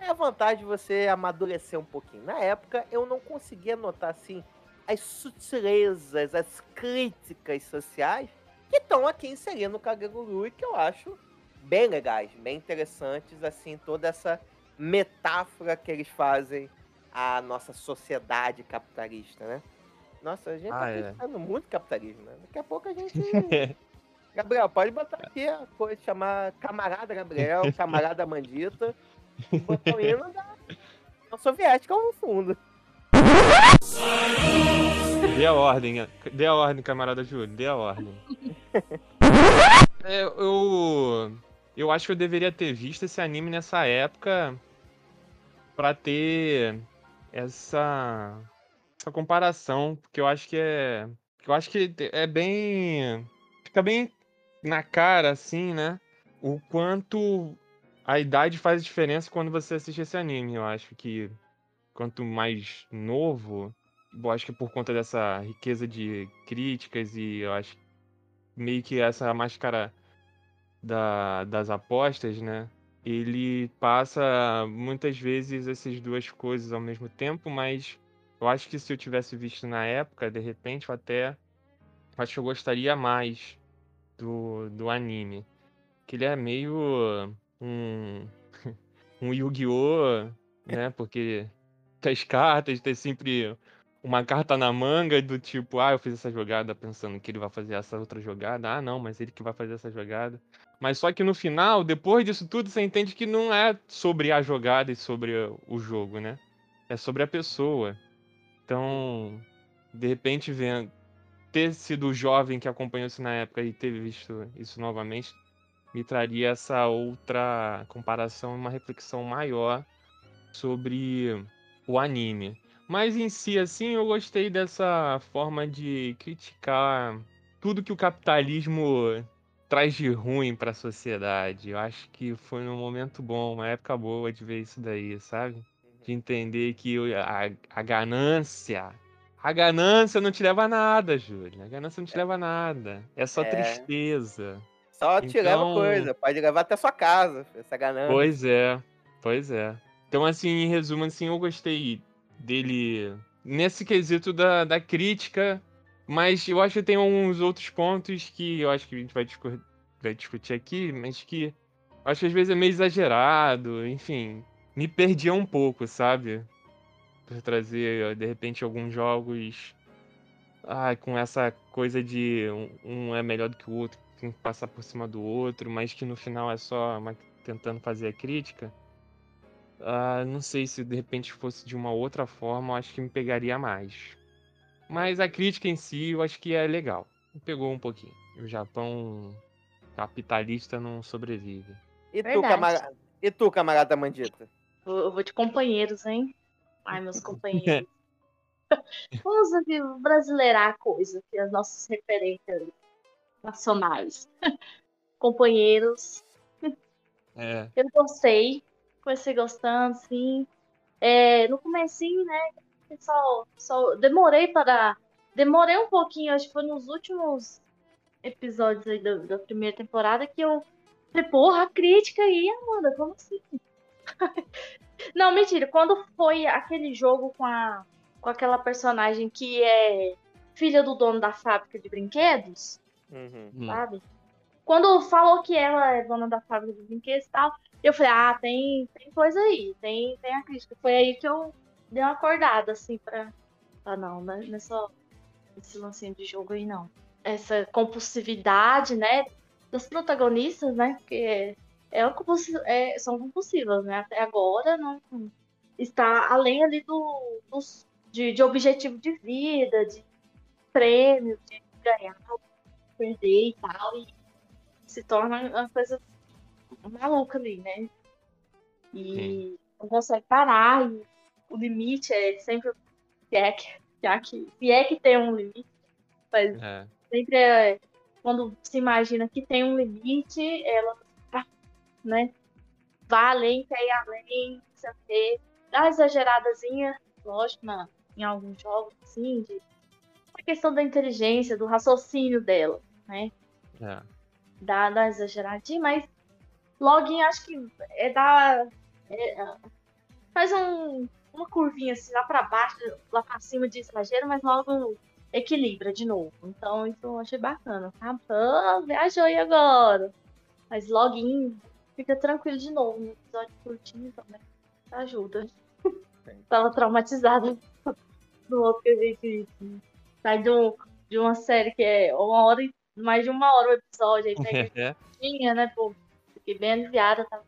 é, é a vantagem de você amadurecer um pouquinho. Na época, eu não conseguia notar, assim, as sutilezas, as críticas sociais que estão aqui inserindo no Kageguru e que eu acho bem legais, bem interessantes, assim, toda essa metáfora que eles fazem à nossa sociedade capitalista, né? Nossa, a gente Ah, tá é. criticando muito capitalismo, né? Daqui a pouco a gente (laughs) Gabriel, pode botar aqui a coisa, chamar camarada Gabriel, (laughs) camarada Mandita, e botar o hino da União Soviética no fundo. Dê a ordem, dê a ordem, camarada Júlio, dê a ordem. (laughs) É, eu, eu acho que eu deveria ter visto esse anime nessa época pra ter essa, essa comparação, porque eu acho que é, eu acho que é bem, fica bem na cara assim, né? O quanto a idade faz diferença quando você assiste esse anime. Eu acho que quanto mais novo, eu acho que por conta dessa riqueza de críticas e eu acho meio que essa máscara da, das apostas, né? Ele passa muitas vezes essas duas coisas ao mesmo tempo, mas eu acho que se eu tivesse visto na época, de repente, eu até acho que eu gostaria mais do, do anime. Que ele é meio um, (laughs) um Yu-Gi-Oh! né? Porque as cartas, tem sempre uma carta na manga do tipo, ah, eu fiz essa jogada pensando que ele vai fazer essa outra jogada. Ah, não, mas ele que vai fazer essa jogada. Mas só que no final, depois disso tudo, você entende que não é sobre a jogada e sobre o jogo, né? É sobre a pessoa. Então, de repente, vendo, ter sido jovem que acompanhou isso na época e ter visto isso novamente, me traria essa outra comparação e uma reflexão maior sobre o anime. Mas em si, assim, eu gostei dessa forma de criticar tudo que o capitalismo traz de ruim para a sociedade. Eu acho que foi num momento bom, uma época boa de ver isso daí, sabe? De entender que a, a ganância. A ganância não te leva a nada, Júlia. A ganância não te leva a nada. É só É. tristeza. Só te leva Então- coisa, pode levar até sua casa, essa ganância. Pois é, pois é. Então, assim, em resumo, assim, eu gostei dele nesse quesito da, da crítica, mas eu acho que tem alguns outros pontos que eu acho que a gente vai, discor- vai discutir aqui, mas que eu acho que às vezes é meio exagerado, enfim, me perdia um pouco, sabe? Por trazer, de repente, alguns jogos ah, com essa coisa de um, um é melhor do que o outro, tem que passar por cima do outro, mas que no final é só uma- tentando fazer a crítica. Ah, não sei se de repente fosse de uma outra forma, eu acho que me pegaria mais. Mas a crítica em si, eu acho que é legal. Me pegou um pouquinho. O Japão capitalista não sobrevive. E tu, Verdade. camara- E tu, camarada Mandita? Eu vou de companheiros, hein? Ai, meus companheiros. (laughs) Vamos aqui brasileirar a coisa, que as nossas referências nacionais. (laughs) companheiros, É. eu gostei. Comecei gostando, sim. É, no comecinho, né? Só, só demorei para. Demorei um pouquinho, acho que foi nos últimos episódios aí da, da primeira temporada que eu falei, porra, a crítica aí, Amanda, como assim? (laughs) Não, mentira. Quando foi aquele jogo com a com aquela personagem que é filha do dono da fábrica de brinquedos, Uhum. Hum. sabe? Quando falou que ela é dona da fábrica de brinquedos e tal, eu falei, ah, tem, tem coisa aí, tem, tem a crítica. Foi aí que eu dei uma acordada, assim, pra. Ah, não, né? Nessa, nesse lancinho de jogo aí, não. Essa compulsividade, né? Das protagonistas, né? Porque é, é, são compulsivas, né? Até agora não está além ali do, dos, de, de objetivo de vida, de prêmio, de ganhar, perder e tal. E se torna uma coisa maluca ali, né? E não consegue parar. E o limite é sempre. Se é que, se é que tem um limite, mas É. sempre é, quando se imagina que tem um limite, ela né, vai além, quer ir além, não sei o quê. Dá uma exageradazinha, lógico, na, em alguns jogos, assim, de a questão da inteligência, do raciocínio dela, né? É. Dá, dá uma exageradinha, mas login acho que é dar. é, é, faz um, uma curvinha assim lá pra baixo, lá pra cima de exagero, mas logo equilibra de novo. Então isso eu achei bacana. Ah, viajou aí agora. Mas login fica tranquilo de novo no episódio curtinho também. Ajuda. (laughs) Tava traumatizada do outro que a gente sai de, um, de uma série que é uma hora e mais de uma hora o episódio, aí pega (laughs) É. tinha, né, pô? Fiquei bem aliviada, tava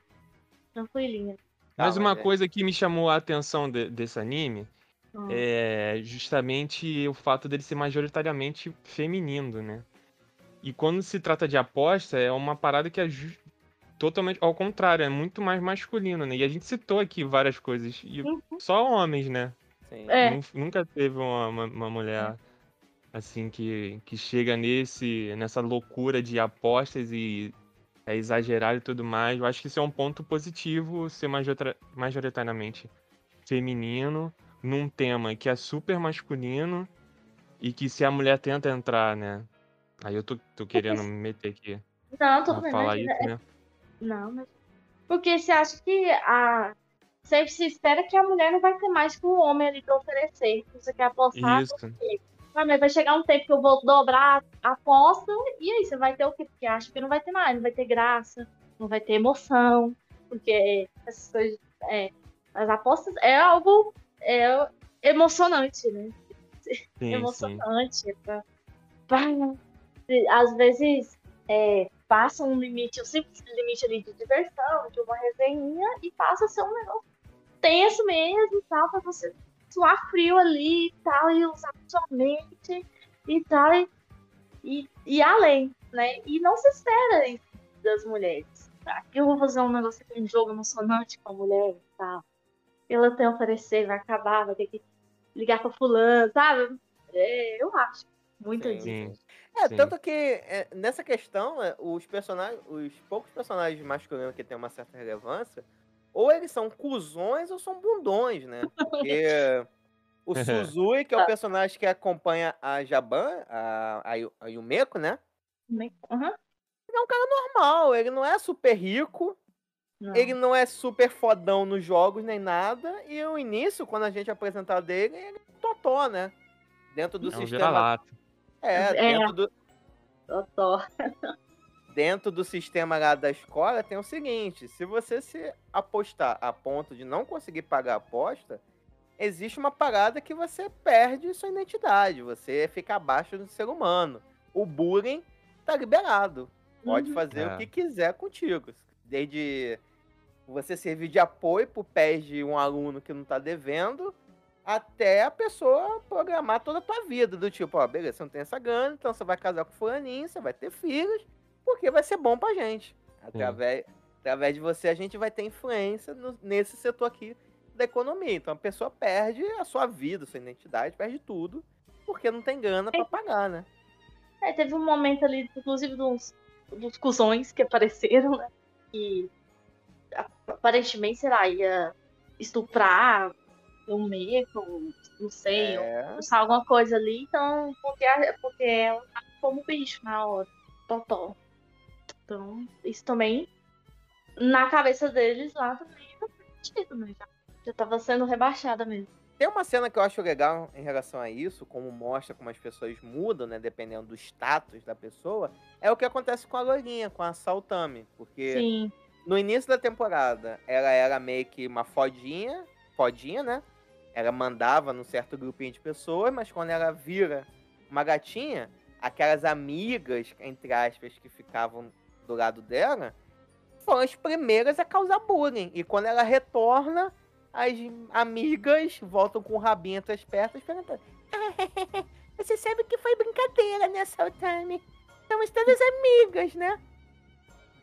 tranquilinha. Mas Tá, uma é- coisa que me chamou a atenção de- desse anime Hum. é justamente o fato dele ser majoritariamente feminino, né? E quando se trata de aposta, é uma parada que é totalmente ao contrário, é muito mais masculino, né? E a gente citou aqui várias coisas, e Uhum. só homens, né? Sim. É. Nun- Nunca teve uma, uma, uma mulher assim que, que chega nesse nessa loucura de apostas e é exagerado e tudo mais. Eu acho que isso é um ponto positivo ser majorita- majoritariamente feminino num tema que é super masculino e que se a mulher tenta entrar, né? Aí eu tô, tô querendo me meter aqui Não, tudo bem, falar isso, né? Não, mas. Porque você acha que a. Sempre se espera que a mulher não vai ter mais que o homem ali pra oferecer. Você quer apostar, Isso. ah, mas vai chegar um tempo que eu vou dobrar a aposta, e aí você vai ter o quê? Porque acha que não vai ter mais, não vai ter graça, não vai ter emoção, porque essas coisas. É, as apostas é algo é, emocionante, né? Sim, sim. emocionante. pra- pra- às vezes é, passa um limite, um simples limite ali de diversão, de uma resenha, e passa a ser um negócio tenso mesmo e tal, pra você suar frio ali e tal, e usar sua mente e tal, e, e, e além, né? E não se espera isso das mulheres. Tá? Eu vou fazer um negócio aqui, um jogo emocionante com a mulher e tal. Ela tem a oferecer, vai acabar, vai ter que ligar pra fulano, sabe? É, eu acho. Muita Sim. disso. É, Sim. tanto que é, nessa questão, é, os personagens, os poucos personagens masculinos que têm uma certa relevância, ou eles são cuzões ou são bundões, né? Porque o (laughs) Suzui, que é o Tá. personagem que acompanha a Jaban, a, a, Yu- a Yumeko, né? Aham. Normal, ele não é super rico, Não. ele não é super fodão nos jogos nem nada, e o início, quando a gente é apresentado dele, ele é totó, né? Dentro do É um sistema. vira-lata. É, É. dentro do, tô. dentro do sistema lá da escola tem o seguinte: se você se apostar a ponto de não conseguir pagar a aposta, existe uma parada que você perde sua identidade, você fica abaixo do ser humano. O bullying tá liberado. Pode Uhum. fazer É. o que quiser contigo. Desde você servir de apoio pro pés de um aluno que não tá devendo, até a pessoa programar toda a tua vida. Do tipo, ó, beleza, você não tem essa grana, então você vai casar com fulaninho, você vai ter filhos, porque vai ser bom pra gente. Através, através de você a gente vai ter influência no- nesse setor aqui da economia. Então a pessoa perde a sua vida, a sua identidade, perde tudo, porque não tem grana pra pagar, né? É, teve um momento ali, inclusive, dos, dos cuzões que apareceram, né? Que a- aparentemente, sei lá, ia estuprar um meco, não sei, É, usar alguma coisa ali, então, porque, porque ela tá como bicho na hora. Totó. Então, isso também, na cabeça deles lá também era permitido, né? Já, já tava sendo rebaixada mesmo. Tem uma cena que eu acho legal em relação a isso, como mostra como as pessoas mudam, né? Dependendo do status da pessoa, é o que acontece com a loirinha, com a Saltami. Porque Sim, no início da temporada, ela era meio que uma fodinha, fodinha, né? Ela mandava num certo grupinho de pessoas, mas quando ela vira uma gatinha, aquelas amigas, entre aspas, que ficavam do lado dela, foram as primeiras a causar bullying. E quando ela retorna, as amigas voltam com o rabinho entre as pernas perguntando: (laughs) Você sabe que foi brincadeira, né, Saltami? Somos todas amigas, né?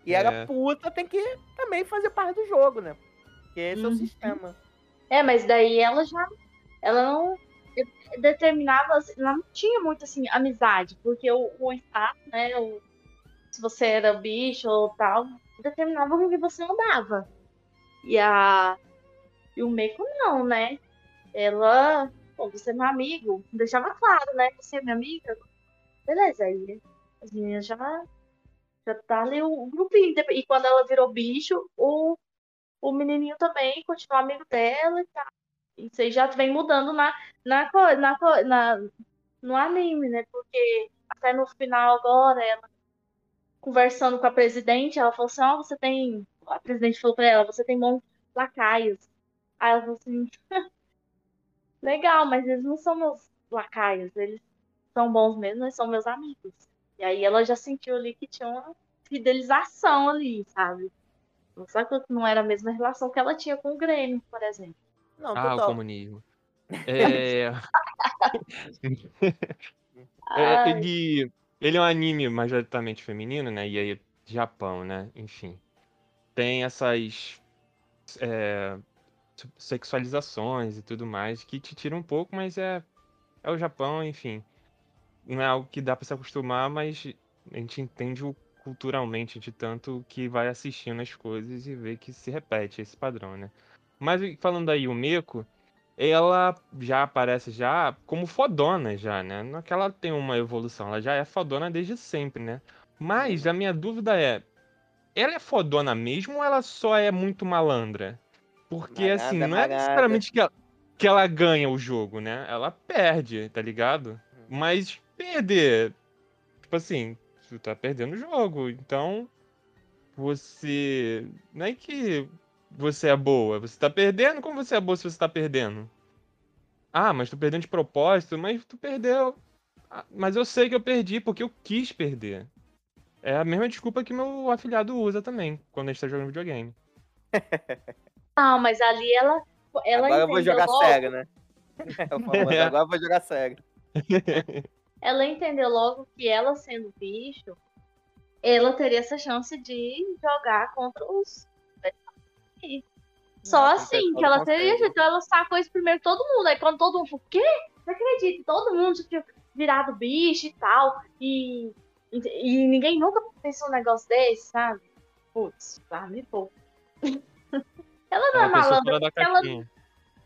E ela É. puta tem que também fazer parte do jogo, né? Porque esse é o Uhum. sistema. É, mas daí ela já. Ela não de- determinava. Ela não tinha muito assim, amizade, porque o, o status, né? O, se você era bicho ou tal, determinava com que você andava. E a. E o Meiko não, né? Ela. Pô, você é meu amigo. Deixava claro, né? Você é minha amiga. Beleza, aí as meninas já. Já tá ali o grupinho. E quando ela virou bicho, o o menininho também continua amigo dela e tal. Isso aí já vem mudando na, na, na, na, no anime, né? Porque até no final agora, ela conversando com a presidente, ela falou assim, ó, você tem. A presidente falou pra ela, você tem bons lacaios. Aí ela falou assim, (laughs) legal, mas eles não são meus lacaios, eles são bons mesmo, eles são meus amigos. E aí ela já sentiu ali que tinha uma fidelização ali, sabe? Só que não era a mesma relação que ela tinha com o Grêmio, por exemplo. Não, Ah, o total. comunismo. (laughs) É, é, ele, ele é um anime majoritariamente feminino, né? E aí, Japão, né? Enfim. Tem essas é, se- sexualizações e tudo mais que te tiram um pouco, mas é, é o Japão, enfim. Não é algo que dá pra se acostumar, mas a gente entende o culturalmente de tanto que vai assistindo as coisas e vê que se repete esse padrão, né? Mas falando aí, o Meco, ela já aparece já como fodona já, né? Não é que ela tem uma evolução, ela já é fodona desde sempre, né? Mas a minha dúvida é, ela é fodona mesmo ou ela só é muito malandra? Porque assim, não é necessariamente que ela, que ela ganha o jogo, né? Ela perde, tá ligado? Mas perder, tipo assim, tu tá perdendo o jogo, então você não é que você é boa, você tá perdendo, como você é boa se você tá perdendo? Ah, mas tu perdendo de propósito, mas tu perdeu. Ah, Mas eu sei que eu perdi porque eu quis perder. É a mesma desculpa que meu afilhado usa também, quando a gente tá jogando videogame. (laughs) não, mas ali ela, ela Agora eu vou jogar logo, sério, né? (laughs) (laughs) É É. Agora eu vou jogar sério. Ela entendeu logo que ela sendo bicho, ela teria essa chance de jogar contra os Só assim, que ela teria. Então ela sacou isso primeiro todo mundo. Aí quando todo mundo falou, o quê? Não acredito. Todo mundo tinha virado bicho e tal. E, e, e ninguém nunca pensou um negócio desse, sabe? Putz, me pouco. (laughs) ela não é pensou malandra, ela.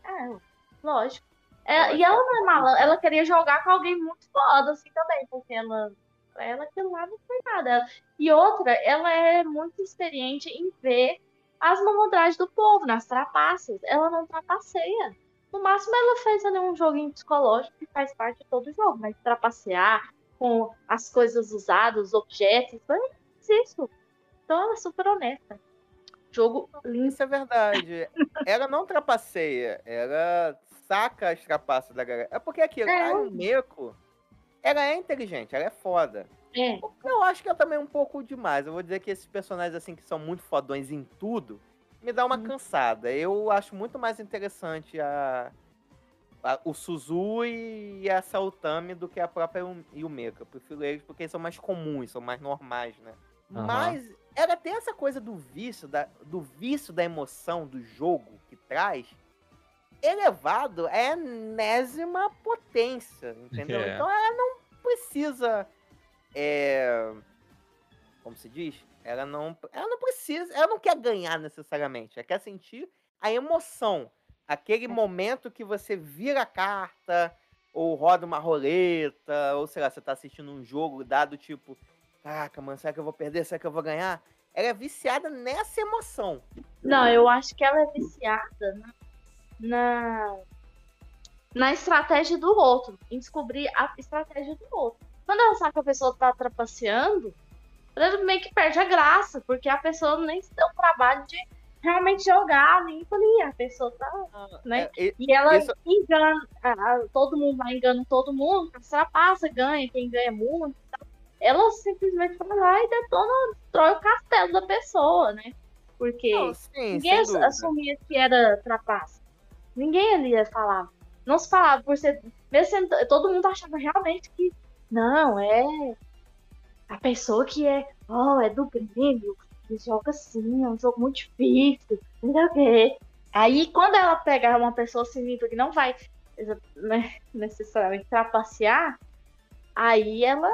É, lógico. É, e ela não é malandra, ela queria jogar com alguém muito foda, assim, também, porque ela. Pra ela aquilo lá não foi nada. E outra, ela é muito experiente em ver as malandragens do povo, nas trapaças. Ela não trapaceia. No máximo, ela fez ali um joguinho psicológico que faz parte de todo jogo, mas trapacear com as coisas usadas, os objetos, foi isso. Então ela é super honesta. Jogo lindo. Isso é verdade. ela não trapaceia, ela saca as trapaças da galera. É porque aquilo, É. a Meco, ela é inteligente, ela é foda. É. Eu acho que é também um pouco demais. Eu vou dizer que esses personagens assim que são muito fodões em tudo, me dá uma Hum. cansada. Eu acho muito mais interessante a, a- o Suzu e a Sautami do que a própria Yu- Yumeka. Eu prefiro eles porque eles são mais comuns, são mais normais, né? Aham. Mas ela tem essa coisa do vício, da, do vício da emoção do jogo que traz, elevado à enésima potência, entendeu? É. Então ela não precisa. É, como se diz? Ela não, ela não precisa, ela não quer ganhar necessariamente, ela quer sentir a emoção. Aquele momento que você vira a carta, ou roda uma roleta, ou sei lá, você tá assistindo um jogo dado tipo, caraca, mano, será que eu vou perder? Será que eu vou ganhar? Ela é viciada nessa emoção. Não, eu acho que ela é viciada na, na, na estratégia do outro, em descobrir a estratégia do outro. Quando ela sabe que a pessoa tá trapaceando, ela meio que perde a graça, porque a pessoa nem se deu o trabalho de realmente jogar limpo ali. A pessoa tá. Né? É, e- ela Isso- engana, ah, ah, todo mundo vai enganando todo mundo, trapaça, ganha, quem ganha muito. e tal. Ela simplesmente vai lá e detona, destrói o castelo da pessoa, né? Porque não, sim, ninguém assumia que era trapaça. Ninguém ali ia falar. Não se falava por ser. Mesmo sendo, todo mundo achava realmente que. Não, é. A pessoa que é. Oh, é do Grêmio. Que joga assim, é um jogo muito difícil. Não sei o quê. Aí, quando ela pegar uma pessoa assim, que não vai né, necessariamente trapacear, aí ela.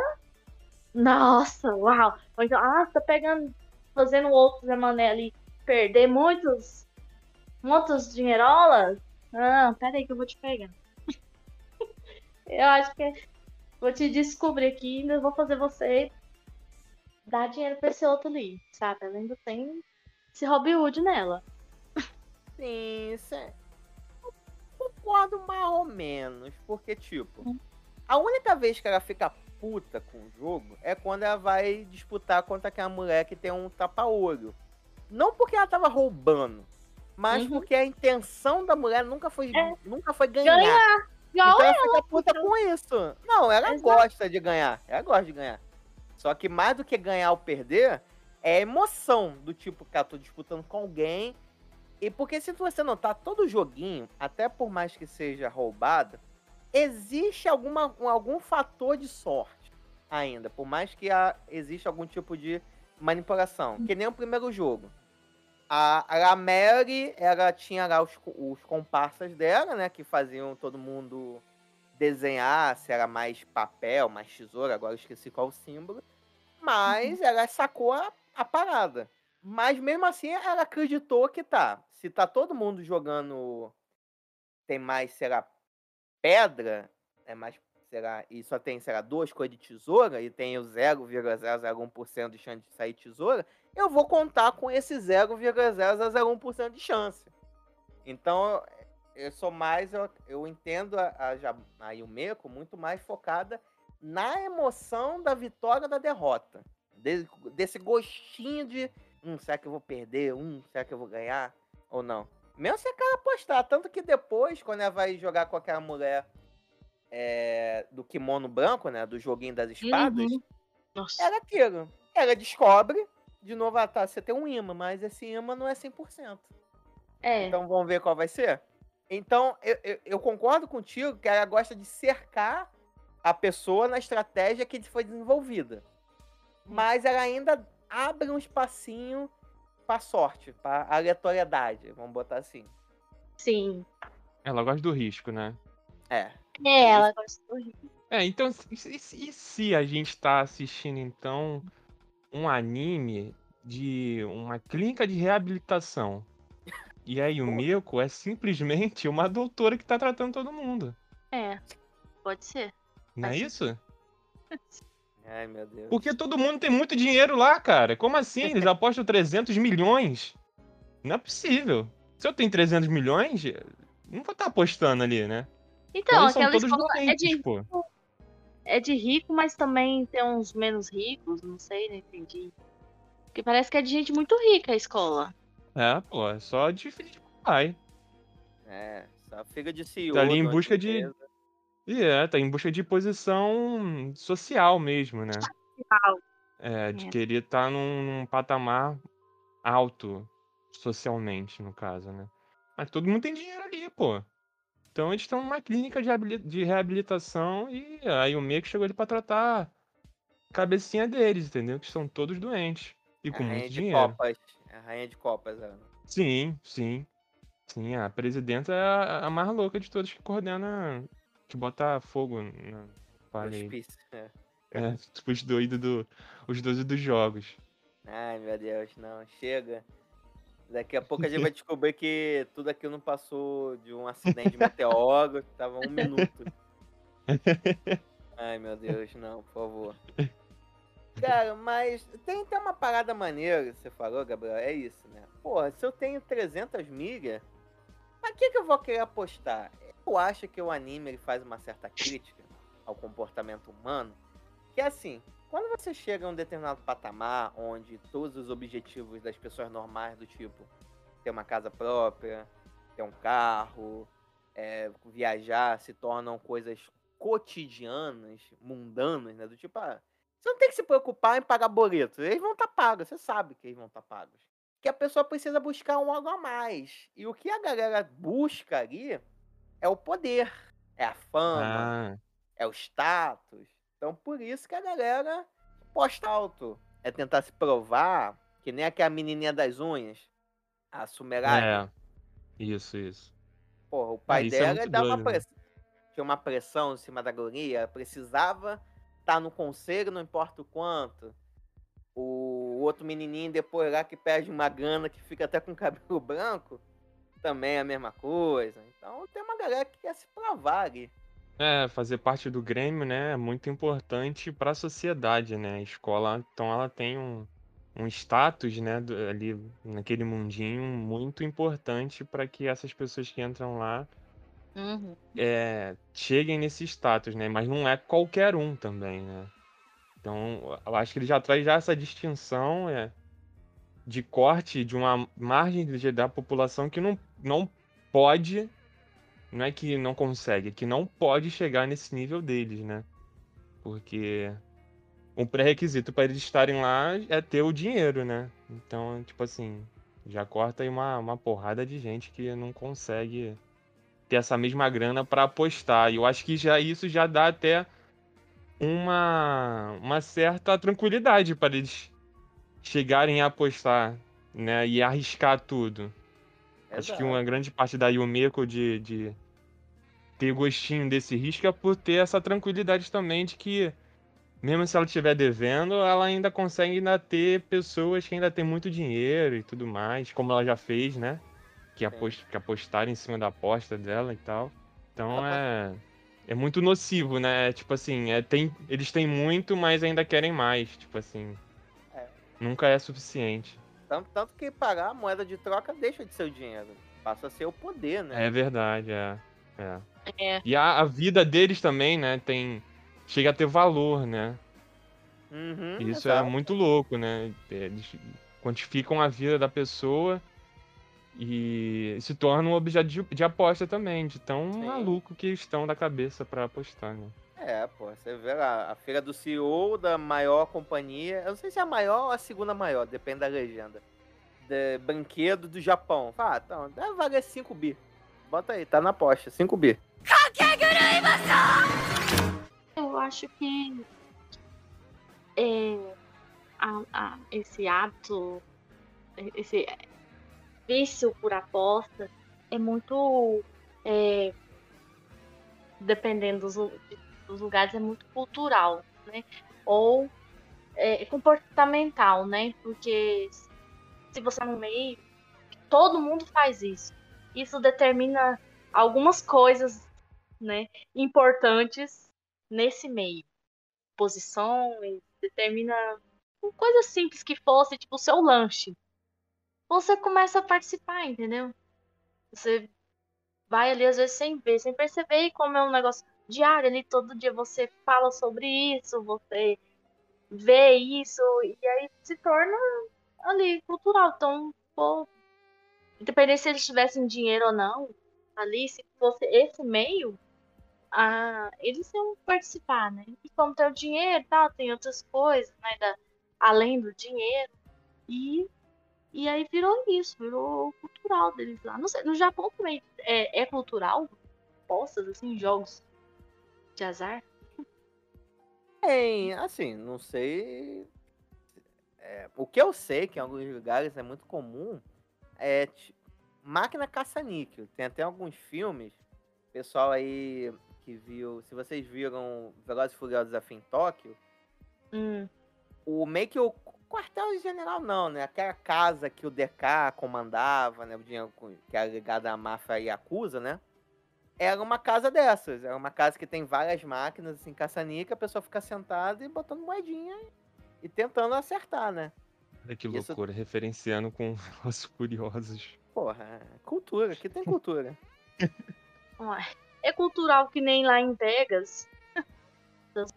Nossa, uau! Então, ah, tá pegando, fazendo o outro Zé Mané ali perder muitos, muitos dinheirolas. Ah, peraí que eu vou te pegar. (laughs) eu acho que vou te descobrir aqui e ainda vou fazer você dar dinheiro pra esse outro ali, sabe? Ela ainda tem esse Robin Hood nela. Sim, isso é... Concordo mais ou menos, porque, tipo, Hum. a única vez que ela fica puta com o jogo é quando ela vai disputar contra aquela mulher que tem um tapa-olho. Não porque ela tava roubando, mas Uhum. porque a intenção da mulher nunca foi, É. nunca foi ganhar. Ganhar! Igual Então ela ela, fica puta com isso. Não, ela Exato. gosta de ganhar. Ela gosta de ganhar. Só que mais do que ganhar ou perder, é a emoção do tipo, cara, tô disputando com alguém. E porque se você notar, todo joguinho, até por mais que seja roubado, existe alguma, um- algum fator de sorte ainda. Por mais que exista algum tipo de manipulação. Que nem o primeiro jogo. A, a Mary, ela tinha lá os, os comparsas dela, né? Que faziam todo mundo desenhar, se era mais papel, mais tesoura, agora eu esqueci qual o símbolo. Mas ela sacou a, a parada. Mas mesmo assim, ela acreditou que tá. Se tá todo mundo jogando. Tem mais, será, pedra, é mais, será, e só tem, será, duas coisas de tesoura, e tem o 0,001% de chance de sair tesoura, eu vou contar com esse 0,001% de chance. Então, eu sou mais, eu, eu entendo a, a, a Yumeko muito mais focada na emoção da vitória da derrota. De- desse gostinho de, hum, será que eu vou perder? Hum, será que eu vou ganhar? Ou não? Mesmo se aquela apostar. Tanto que depois, quando ela vai jogar com aquela mulher é, do kimono branco, né? Do joguinho das espadas, Uhum. Nossa. era aquilo. Ela descobre, de novo, ah, tá, você tem um imã, mas esse imã não é 100%. É. Então vamos ver qual vai ser? Então, eu, eu, eu concordo contigo que ela gosta de cercar a pessoa na estratégia que foi desenvolvida. Mas ela ainda abre um espacinho pra sorte, pra aleatoriedade, vamos botar assim. Sim. Ela gosta do risco, né? É. É, ela gosta do Rio. É, então, e se, e se- e se a gente tá assistindo, então, um anime de uma clínica de reabilitação? E aí o Meko é simplesmente uma doutora que tá tratando todo mundo. É. Pode ser. Não é isso? (laughs) Ai, meu Deus. Porque todo mundo tem muito dinheiro lá, cara. Como assim? Eles (laughs) apostam 300 milhões? Não é possível. Se eu tenho 300 milhões, não vou estar apostando ali, né? Então, aquela escola é doentes, de, pô. é de rico, mas também tem uns menos ricos, não sei, não entendi. Porque parece que é de gente muito rica a escola. É, pô, é só de filho de pai. É, só fica de CEO. Tá ali em busca de-. E é, tá em busca de posição social mesmo, né? É, de É. querer estar num, num patamar alto socialmente, no caso, né? Mas todo mundo tem dinheiro ali, pô. Então eles estão numa clínica de, reabili- de reabilitação e aí o que chegou ali pra tratar a cabecinha deles, entendeu? Que são todos doentes. e A com rainha muito de dinheiro. copas. A rainha de copas, ela. Sim, sim. Sim, a presidenta é a, a mais louca de todas que coordena, que bota fogo na. Hospício. É. É, tipo (laughs) os doidos do, os doidos dos jogos. Ai, meu Deus, não. Chega. Daqui a pouco a gente vai (laughs) descobrir que tudo aquilo não passou de um acidente de meteoro. Tava um minuto. Ai, meu Deus, não, por favor. Cara, mas tem, tem uma parada maneira que você falou, Gabriel. É isso, né? Porra, se eu tenho 300 milhas, pra que, que eu vou querer apostar? Eu acho que o anime ele faz uma certa crítica ao comportamento humano. Que é assim, quando você chega a um determinado patamar onde todos os objetivos das pessoas normais, do tipo ter uma casa própria, ter um carro, é, viajar, se tornam coisas cotidianas, mundanas, né? Do tipo, ah, você não tem que se preocupar em pagar boletos. Eles vão estar pagos, você sabe que eles vão estar pagos. Que a pessoa precisa buscar um algo a mais. E o que a galera busca ali é o poder, é a fama, Ah, é o status. Então por isso que a galera posta alto. É tentar se provar, que nem aquela menininha das unhas, a Sumeragi. é. Isso, isso. Porra, o pai isso é dela muito dá uma né? pressão. Tinha uma pressão em cima da guria, ela precisava estar no conselho, não importa o quanto. O outro menininho depois lá que perde uma gana, que fica até com o cabelo (laughs) branco, também é a mesma coisa. Então tem uma galera que quer se provar ali. É, fazer parte do Grêmio, né, é muito importante para a sociedade, né? A escola, então ela tem um, um status, né, do- ali naquele mundinho muito importante para que essas pessoas que entram lá Uhum. é, cheguem nesse status, né? Mas não é qualquer um também, né? Então, eu acho que ele já traz já essa distinção é, de corte de uma margem de- da população que não, não pode, não é que não consegue, é que não pode chegar nesse nível deles, né? Porque um pré-requisito para eles estarem lá é ter o dinheiro, né? Então, tipo assim, já corta aí uma, uma porrada de gente que não consegue ter essa mesma grana para apostar. E eu acho que já isso já dá até uma, uma certa tranquilidade para eles chegarem a apostar, né? E arriscar tudo. Acho que uma Exato. grande parte da Yumeko de, de ter gostinho desse risco é por ter essa tranquilidade também de que, mesmo se ela estiver devendo, ela ainda consegue ainda ter pessoas que ainda têm muito dinheiro e tudo mais, como ela já fez, né? Que, apost, que apostaram em cima da aposta dela e tal. Então Ela é. É muito nocivo, né? Tipo assim, é, tem, eles têm muito, mas ainda querem mais. Tipo assim. É. Nunca é suficiente. Tanto, tanto que pagar a moeda de troca deixa de ser o dinheiro. Passa a ser o poder, né? É verdade, é. é. É. E a, a vida deles também, né? Tem. Chega a ter valor, né? Uhum, Isso é muito louco, né? Eles quantificam a vida da pessoa e se torna um objeto de, de aposta também, de tão Sim. maluco que estão da cabeça pra apostar, né? É, pô, você vê lá, a feira do CEO da maior companhia, eu não sei se é a maior ou a segunda maior, depende da legenda, de do Japão. Ah, então, deve valer 5 bi. Bota aí, tá na aposta, 5 bi. Eu acho que é, a- a- esse hábito, esse vício por aposta é muito. é, dependendo dos, dos lugares, é muito cultural, né? Ou é, comportamental, né? Porque se você é no meio, todo mundo faz isso. Isso determina algumas coisas, né? Importantes nesse meio. Posições, determina coisa simples que fosse, tipo o seu lanche. Você começa a participar, entendeu? Você vai ali às vezes sem ver, sem perceber, e como é um negócio diário ali, todo dia você fala sobre isso, você vê isso, e aí se torna ali cultural. Então, pô, independente se eles tivessem dinheiro ou não, ali, se fosse esse meio, ah, eles iam participar, né? E como tem o dinheiro e tal, tem outras coisas, né? Da, além do dinheiro. E, e aí virou isso, virou cultural deles lá. Sei, no Japão também é, é cultural? Postas, assim, jogos de azar? Tem, assim, não sei. é, o que eu sei que em alguns lugares é muito comum é ti- máquina caça-níquel. Tem até alguns filmes, pessoal aí que viu, se vocês viram Velozes e Furiosos Desafio em Tóquio, Hum. o meio que o quartel-general não, né? Aquela casa que o DK comandava, né? O dinheiro com- que era ligado à máfia Yakuza, né? Era uma casa dessas. Era uma casa que tem várias máquinas, assim, caça-níquel, a pessoa fica sentada e botando moedinha e tentando acertar, né? Olha que Isso- loucura, referenciando com (laughs) os curiosos. Porra, cultura, aqui tem cultura. (laughs) É cultural que nem lá em Vegas. Das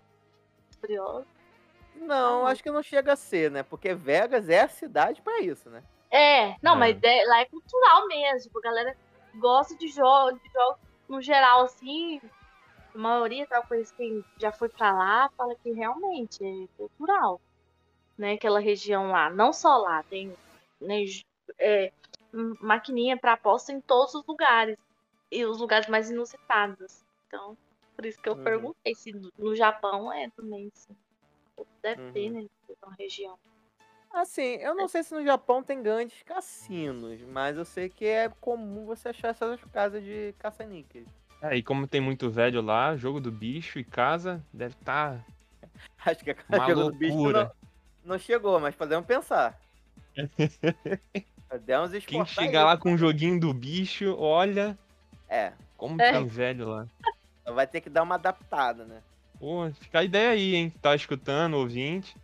Furiosas. Não, acho que não chega a ser, né? Porque Vegas é a cidade pra isso, né? É, não, É. mas é- lá é cultural mesmo. A galera gosta de jogos, de jogos no geral, assim. A maioria, tal coisa, quem já foi pra lá, fala que realmente é cultural. Né, aquela região lá. Não só lá, tem né, é, maquininha pra aposta em todos os lugares. E os lugares mais inusitados. Então, por isso que eu Uhum. perguntei se no, Japão é também, sim. Deve ter, Uhum. né? Na região. Assim, eu não sei se no Japão tem grandes cassinos, mas eu sei que é comum você achar essas casas de caça-níqueis. É, e como tem muito velho lá, jogo do bicho e casa, deve estar (laughs) Acho que a uma casa do bicho loucura. não, não chegou, mas podemos pensar. (laughs) Podemos Quem exportar chega isso. lá com o joguinho do bicho, olha É, como É. tem velho lá. vai ter que dar uma adaptada, né? Pô, fica a ideia aí, hein? Tá escutando, ouvinte.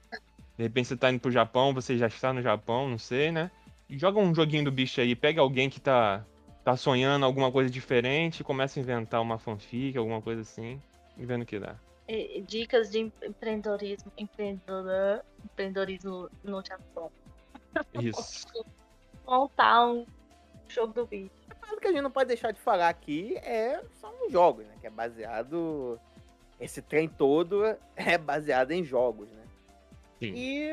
De repente você tá indo pro Japão, você já está no Japão, não sei, né? Joga um joguinho do bicho aí, pega alguém que tá, tá sonhando alguma coisa diferente, começa a inventar uma fanfic, alguma coisa assim, e vendo o que dá. Dicas de empreendedorismo, empreendedor, empreendedorismo no Japão. (laughs) Isso. Montar um jogo do bicho. O que a gente não pode deixar de falar aqui é são os jogos, né? Que é baseado. Esse trem todo é baseado em jogos, né? Sim. E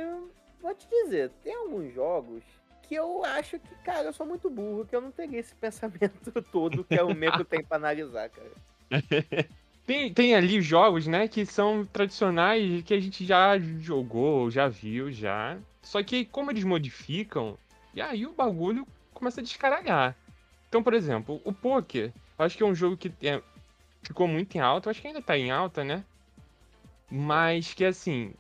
vou te dizer, tem alguns jogos que eu acho que, cara, eu sou muito burro, que eu não teria esse (laughs) pensamento todo que é o Meco tem pra analisar, cara. (laughs) Tem, tem ali jogos, né, que são tradicionais, que a gente já jogou, já viu, já. Só que como eles modificam, e aí o bagulho começa a descaralhar. Então, por exemplo, o poker, eu acho que é um jogo que é- ficou muito em alta, eu acho que ainda tá em alta, né? Mas que assim,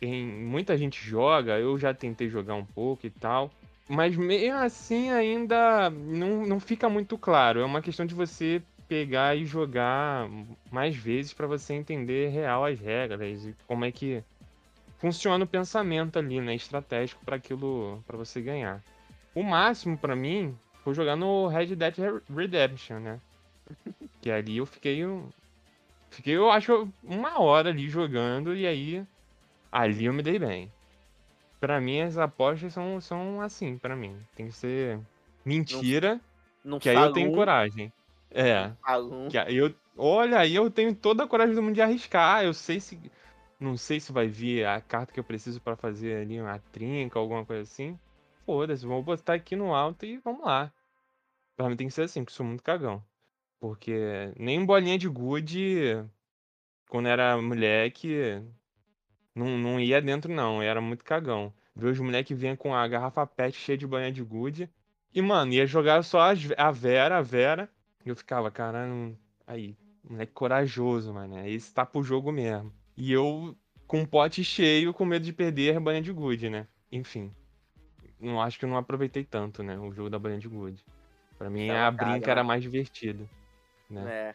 tem muita gente joga, eu já tentei jogar um pouco e tal. Mas mesmo assim ainda não, não fica muito claro. É uma questão de você pegar e jogar mais vezes para você entender real as regras e como é que funciona o pensamento ali, né, estratégico para aquilo, para você ganhar. O máximo para mim foi jogar no Red Dead Redemption, né? Que ali eu fiquei fiquei eu acho uma hora ali jogando e aí ali eu me dei bem. Pra mim as apostas são são assim, pra mim, tem que ser mentira, Não que aí eu tenho coragem. É, que aí eu, olha, aí eu tenho toda a coragem do mundo de arriscar. Eu sei se. Não sei se vai vir a carta que eu preciso pra fazer ali uma trinca, alguma coisa assim. Foda-se, vou botar aqui no alto e vamos lá. Pra mim tem que ser assim, porque sou muito cagão. Porque nem bolinha de gude, quando era moleque, não, não ia dentro, não. Era muito cagão. Ver os moleques vinham com a garrafa pet cheia de bolinha de gude. E, mano, ia jogar só as- a Vera, a Vera. E eu ficava, caralho, aí, moleque corajoso, mano. Esse tá pro jogo mesmo. E eu com um pote cheio, com medo de perder a banha de good, né? Enfim. Não acho que eu não aproveitei tanto, né? O jogo da banha de good. Pra mim, a brinca era mais divertida. Né? É.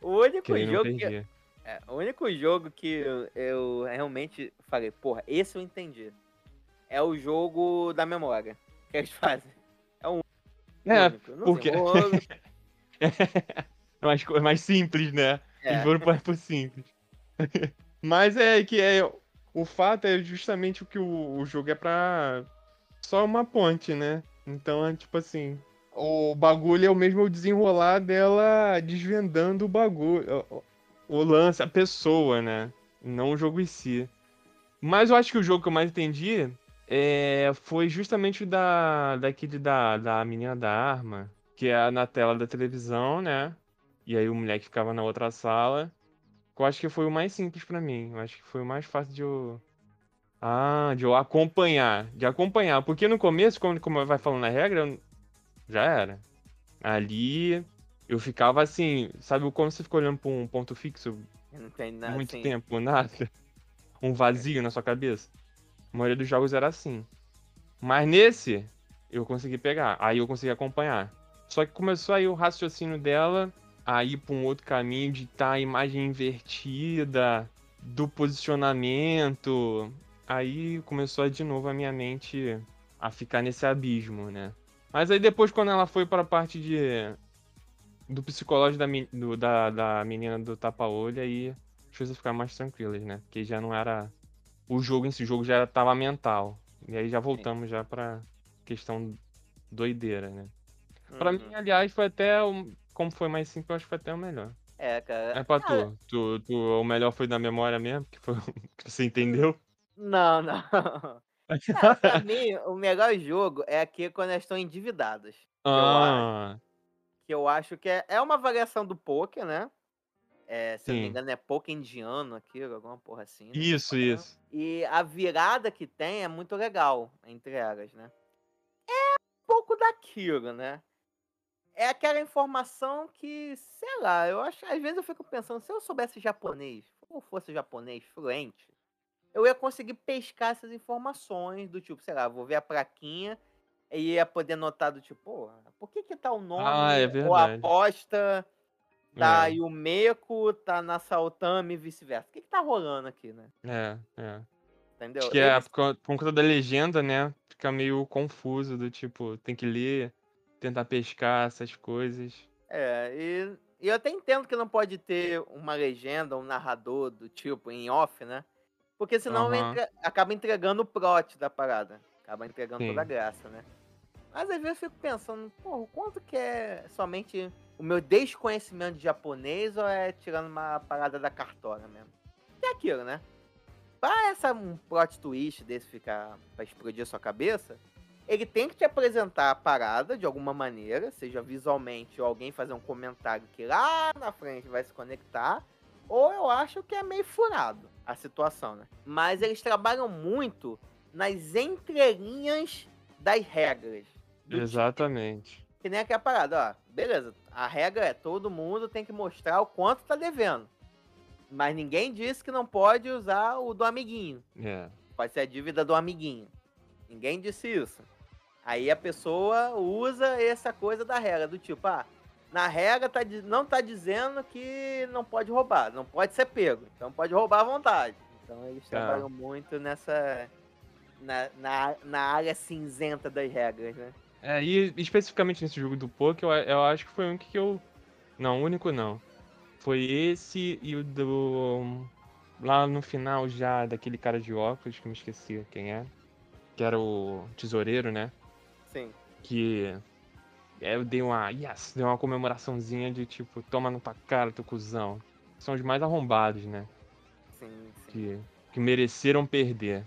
O único Que aí jogo que. É, o único jogo que eu, eu realmente falei, porra, esse eu entendi. É o jogo da memória que eles (laughs) fazem. É um É, único. Não porque- (laughs) É mais, é mais simples, né? é. Eles foram por, por simples. (laughs) Mas é que é. O fato é justamente o que o, o jogo é pra. Só uma ponte, né? Então é tipo assim. O bagulho é o mesmo desenrolar dela desvendando o bagulho. O, lance, a pessoa, né? Não o jogo em si. Mas eu acho que o jogo que eu mais entendi é, foi justamente o da, daquele da, da menina da arma. Que é na tela da televisão, né? E aí o moleque ficava na outra sala. Eu acho que foi o mais simples pra mim. Eu acho que foi o mais fácil de eu, Ah, de eu acompanhar. De acompanhar. Porque no começo, como, como vai falando a regra, eu- já era. Ali eu ficava assim, sabe como você fica olhando pra um ponto fixo Não tem nada muito assim. tempo, nada? (laughs) Um vazio na sua cabeça? A maioria dos jogos era assim. Mas nesse, eu consegui pegar. Aí eu consegui acompanhar. Só que começou aí o raciocínio dela a ir pra um outro caminho de estar a imagem invertida, do posicionamento. Aí começou de novo a minha mente a ficar nesse abismo, né? Mas aí depois, quando ela foi para a parte de do psicológico da, do- da, da menina do tapa-olho, aí as coisas ficaram mais tranquilas, né? Porque já não era. O jogo em si, o jogo já tava mental. E aí já voltamos já pra questão doideira, né? Pra Uhum. mim, aliás, foi até. o- Como foi mais simples, eu acho que foi até o melhor. É, cara. É pra tu. tu, tu. O melhor foi da memória mesmo, que foi que você entendeu? Não, não. (laughs) Cara, pra mim, o melhor jogo é aquele quando elas estão endividadas. Ah, que eu acho que é, é uma variação do poker, né? É, se eu não me sim. engano, é poker indiano aquilo, alguma porra assim. né? Isso, isso. E a virada que tem é muito legal entre elas, né? É um pouco daquilo, né? É aquela informação que, sei lá, eu acho, às vezes eu fico pensando, se eu soubesse japonês, ou fosse japonês fluente, eu ia conseguir pescar essas informações do tipo, sei lá, vou ver a plaquinha e ia poder notar do tipo, pô, por que que tá o nome Ah, é ou a aposta da É. Yumeko, tá na Saotami e vice-versa? O que que tá rolando aqui, né? É, é. Entendeu? Acho que é Eles- por conta, da legenda, né? Fica meio confuso, do tipo, tem que ler, tentar pescar essas coisas. É, e, e eu até entendo que não pode ter uma legenda, um narrador do tipo em off, né? Porque senão Aham. entra- acaba entregando o plot da parada. Acaba entregando toda a Sim. graça, né? Mas às vezes eu fico pensando, o quanto que é somente o meu desconhecimento de japonês ou é tirando uma parada da cartola mesmo? É aquilo, né? Pra essa, um plot twist desse ficar pra explodir a sua cabeça, ele tem que te apresentar a parada de alguma maneira, seja visualmente ou alguém fazer um comentário que lá na frente vai se conectar, ou eu acho que é meio furado a situação, né? Mas eles trabalham muito nas entrelinhas das regras. Exatamente. que nem aquela parada, ó. Beleza, a regra é todo mundo tem que mostrar o quanto tá devendo. Mas ninguém disse que não pode usar o do amiguinho. É. Pode ser a dívida do amiguinho. Ninguém disse isso. Aí a pessoa usa essa coisa da regra, do tipo, ah, na regra tá, não tá dizendo que não pode roubar, não pode ser pego. Então pode roubar à vontade. Então eles Tá. trabalham muito nessa. Na, na, na área cinzenta das regras, né? É, e especificamente nesse jogo do poker, eu, eu acho que foi um que eu. Não, o único não. Foi esse e o do. Lá no final já, daquele cara de óculos, que eu me esqueci quem é. Que era o tesoureiro, né? Sim. Que. é, Eu dei uma. Yes! Dei uma comemoraçãozinha de tipo, toma no tua cara, teu cuzão. São os mais arrombados, né? Sim, sim. que, que mereceram perder.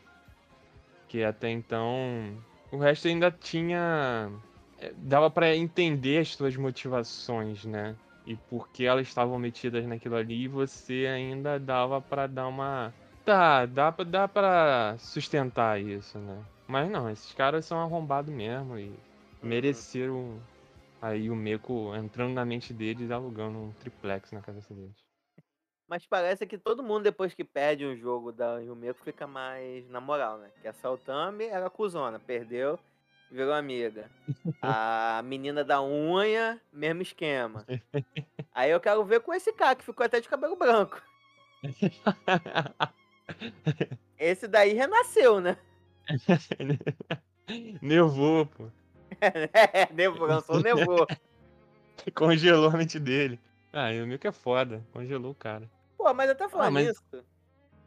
Que até então. O resto ainda tinha. eh, Dava pra entender as suas motivações, né? E por que elas estavam metidas naquilo ali, e você ainda dava pra dar uma. Tá, dá pra, dá pra sustentar isso, né? Mas não, esses caras são arrombados mesmo e mereceram aí o Meco entrando na mente deles e alugando um triplex na cabeça deles. Mas parece que todo mundo, depois que perde um jogo da Yumeko, fica mais na moral, né? Que a Saltami era cuzona, perdeu, virou amiga. A menina da unha, mesmo esquema. Aí eu quero ver com esse cara que ficou até de cabelo branco. Esse daí renasceu, né? (laughs) Nevou, pô. É, nevou, lançou (laughs) nevou. Congelou a mente dele. Ah, e o Milk é foda. Congelou o cara. Pô, mas até falando mas- nisso,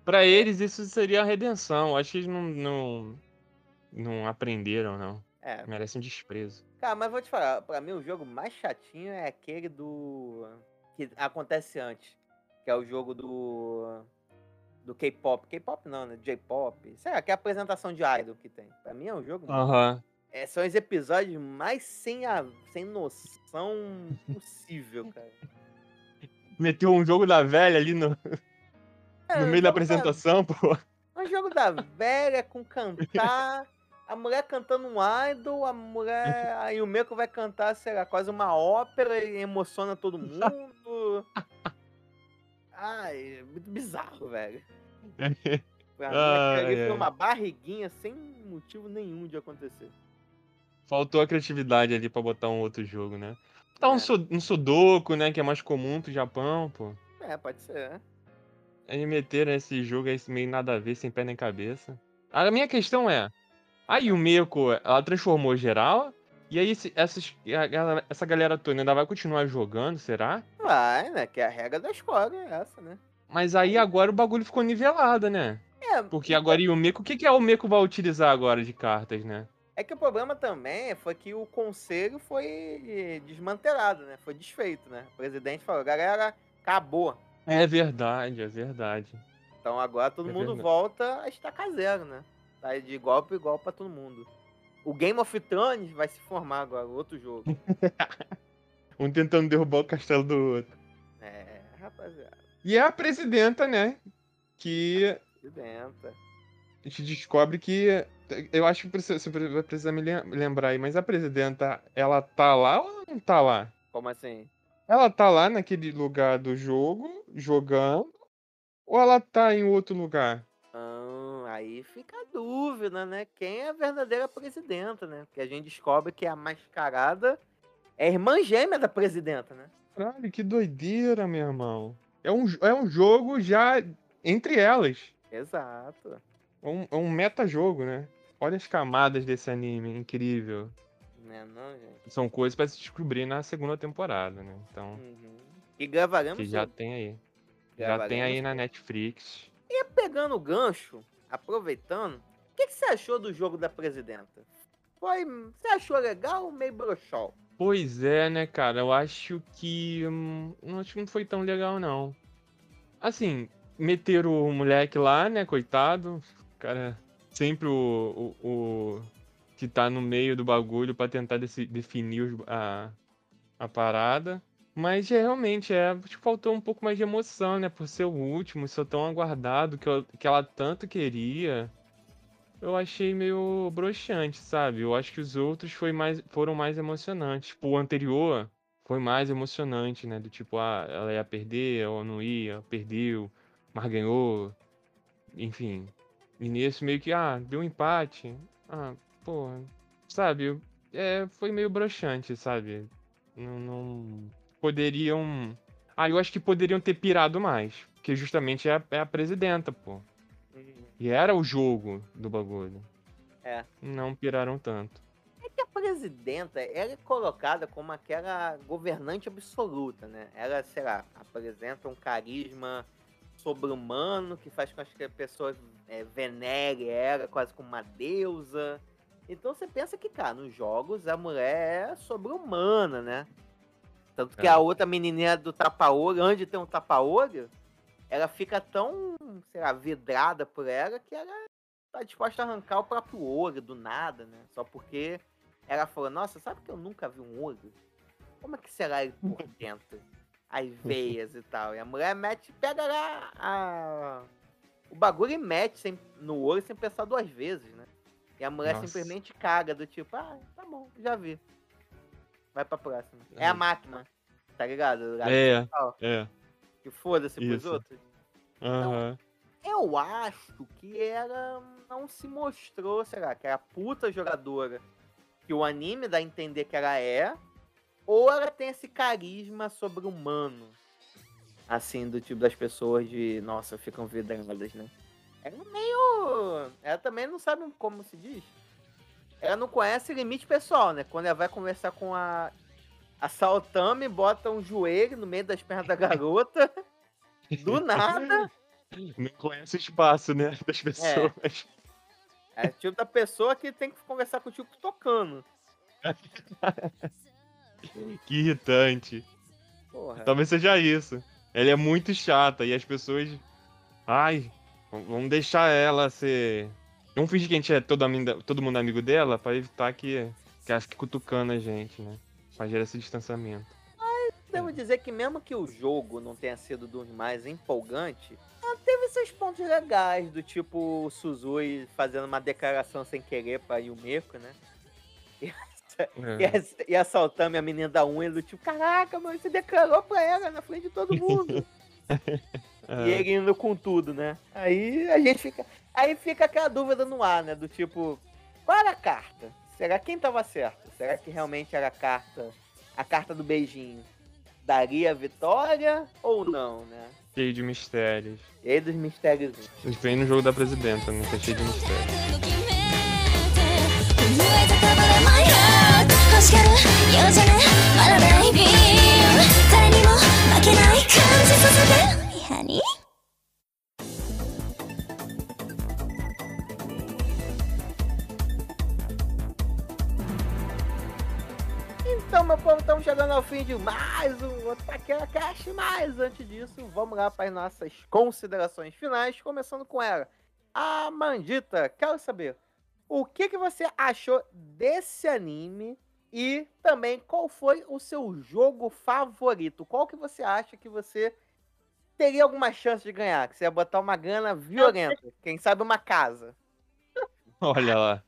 Pra eles, isso seria a redenção. Acho que eles não, não, não aprenderam, não. é, Merecem desprezo. Cara, mas vou te falar, pra mim o jogo mais chatinho é aquele do. que acontece antes. Que é o jogo do. do K-pop. K-pop não, né? J-pop. Sei lá, que é a apresentação de idol que tem. Pra mim é um jogo. Aham. É, são os episódios mais sem, a, sem noção possível, cara. Meteu um jogo da velha ali no, É, no meio da apresentação, pô. Um jogo da velha com cantar. A mulher cantando um idol, a mulher. (laughs) Aí o Meco vai cantar, sei lá, quase uma ópera e emociona todo mundo. Ai, é muito bizarro, velho. (laughs) Pra aquilo ali foi uma barriguinha sem motivo nenhum de acontecer. Faltou a criatividade ali pra botar um outro jogo, né? Um, É. su- um sudoku, né? Que é mais comum do Japão, pô. É, pode ser, né? Aí meteram esse jogo aí meio nada a ver, sem pé nem cabeça. A minha questão é, a Yumeko, ela transformou geral? E aí esse- essas, essa galera toda ainda vai continuar jogando, será? Vai, né? Que a regra da escola é essa, né? Mas aí agora o bagulho ficou nivelado, né? É, Porque agora Yumeko, o que, que a Yumeko vai utilizar agora de cartas, né? É que o problema também foi que o conselho foi desmantelado, né? Foi desfeito, né? O presidente falou, galera, acabou. É verdade, é verdade. Então agora todo É mundo verdade. volta a estacar zero, né? Tá de igual para igual pra todo mundo. O Game of Thrones vai se formar agora, outro jogo. (laughs) Um tentando derrubar o castelo do outro. é, rapaziada, E é a presidenta, né? Que presidenta. a gente descobre que. Eu acho que precisa- você vai precisar me lem- lembrar aí, mas a presidenta, ela tá lá ou não tá lá? Como assim? Ela tá lá naquele lugar do jogo, jogando, ou ela tá em outro lugar? Ah, aí fica a dúvida, né? Quem é a verdadeira presidenta, né? Porque a gente descobre que a mascarada é a irmã gêmea da presidenta, né? Caralho, que doideira, meu irmão. É um, é um jogo já entre elas. Exato. É um, é um meta-jogo, né? Olha as camadas desse anime, incrível. Né, não, gente? São coisas pra se descobrir na segunda temporada, né? Então, Uhum. E gravaremos que já tem aí. Já tem aí na. Netflix. E pegando o gancho, aproveitando, o que, que você achou do jogo da presidenta? Foi. Você achou legal ou meio broxol? Pois é, né, cara? Eu acho que. hum, não acho que não foi tão legal, não. Assim, meteram o moleque lá, né, coitado. O cara, sempre o, o, o que tá no meio do bagulho pra tentar deci- definir a, a parada. Mas é, realmente, é, que faltou um pouco mais de emoção, né? Por ser o último, ser tão aguardado, que, eu- que ela tanto queria. Eu achei meio broxante, sabe? Eu acho que os outros foi mais, foram mais emocionantes. Tipo, o anterior foi mais emocionante, né? Do tipo, ah, ela ia perder ou não ia, perdeu, mas ganhou. Enfim. E nesse meio que, ah, deu um empate. Ah, pô, sabe? É, foi meio broxante, sabe? Não, não- Poderiam. Ah, eu acho que poderiam ter pirado mais. Porque justamente é a, é a presidenta, pô. E era o jogo do bagulho. É. Não piraram tanto. É que a presidenta, ela é colocada como aquela governante absoluta, né? Ela, sei lá, apresenta um carisma sobre-humano que faz com que a pessoa é, venere ela quase como uma deusa. Então você pensa que, cara, nos jogos a mulher é sobre-humana, né? Tanto que É. a outra menininha do tapa-olho, onde tem um tapa-olho, ela fica tão, sei lá, vidrada por ela que ela tá disposta a arrancar o próprio olho do nada, né? Só porque ela falou, nossa, sabe que eu nunca vi um olho? Como é que será ele por dentro? As (laughs) veias e tal. E a mulher mete, pega lá a... o bagulho e mete sem... no olho sem pensar duas vezes, né? E a mulher Nossa. simplesmente caga, do tipo, ah, tá bom, já vi. Vai pra próxima. É a Uhum. máquina, tá ligado? A- É, é. Que foda-se pros outros. Aham. Eu acho que ela não se mostrou, sei lá, que era puta jogadora que o anime dá a entender que ela é, ou ela tem esse carisma sobre-humano, assim, do tipo das pessoas de, nossa, ficam vidradas, né? Ela é meio. Ela também não sabe como se diz. Ela não conhece limite pessoal, né? Quando ela vai conversar com a. A Saltame bota um joelho no meio das pernas da garota. (laughs) Do nada. Não conhece o espaço, né? Das pessoas. É o tipo da pessoa que tem que conversar contigo tocando. (laughs) Que irritante. Porra. Talvez seja isso. Ela é muito chata e as pessoas. Ai, vamos deixar ela ser. Vamos fingir que a gente é todo, ami- todo mundo amigo dela pra evitar que, que ela fique cutucando a gente, né? Pra gerar esse distanciamento. Devo dizer que mesmo que o jogo não tenha sido dos mais empolgantes, ela teve teve seus pontos legais, do tipo o Suzui fazendo uma declaração sem querer pra Yumeko, né? E, e, É. ass- e assaltando a menina da unha, do tipo, caraca, mano, você declarou pra ela na frente de todo mundo. (laughs) E É. ele indo com tudo, né? Aí a gente fica. Aí fica aquela dúvida no ar, né? Do tipo, qual era a carta? Será quem tava certo? Será que realmente era a carta, a carta do beijinho? Daria a vitória ou não, né? Cheio de mistérios. E aí dos mistérios. Vem no jogo da presidenta, né? Que é cheio de mistérios. Então, meu povo, estamos chegando ao fim de mais um Otaquera Cast. Mas antes disso, vamos lá para as nossas considerações finais, começando com ela. A Mandita, quero saber o que você achou desse anime e também qual foi o seu jogo favorito? Qual que você acha que você teria alguma chance de ganhar? Que você ia botar uma grana violenta, quem sabe uma casa. (laughs) Olha lá.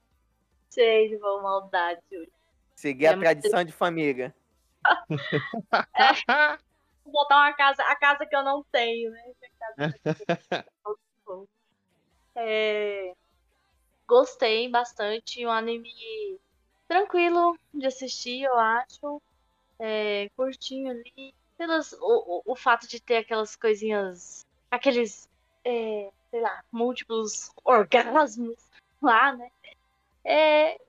Sei, vou maldade, Yuri. Seguir a É, mas- tradição de família. (laughs) Vou botar uma casa, a casa que eu não tenho, né? Casa- (laughs) É, Gostei bastante, um anime tranquilo de assistir, eu acho. É, curtinho ali. Pelas, o, o, o fato de ter aquelas coisinhas, aqueles, é, sei lá, múltiplos orgasmos (laughs) lá, né? É,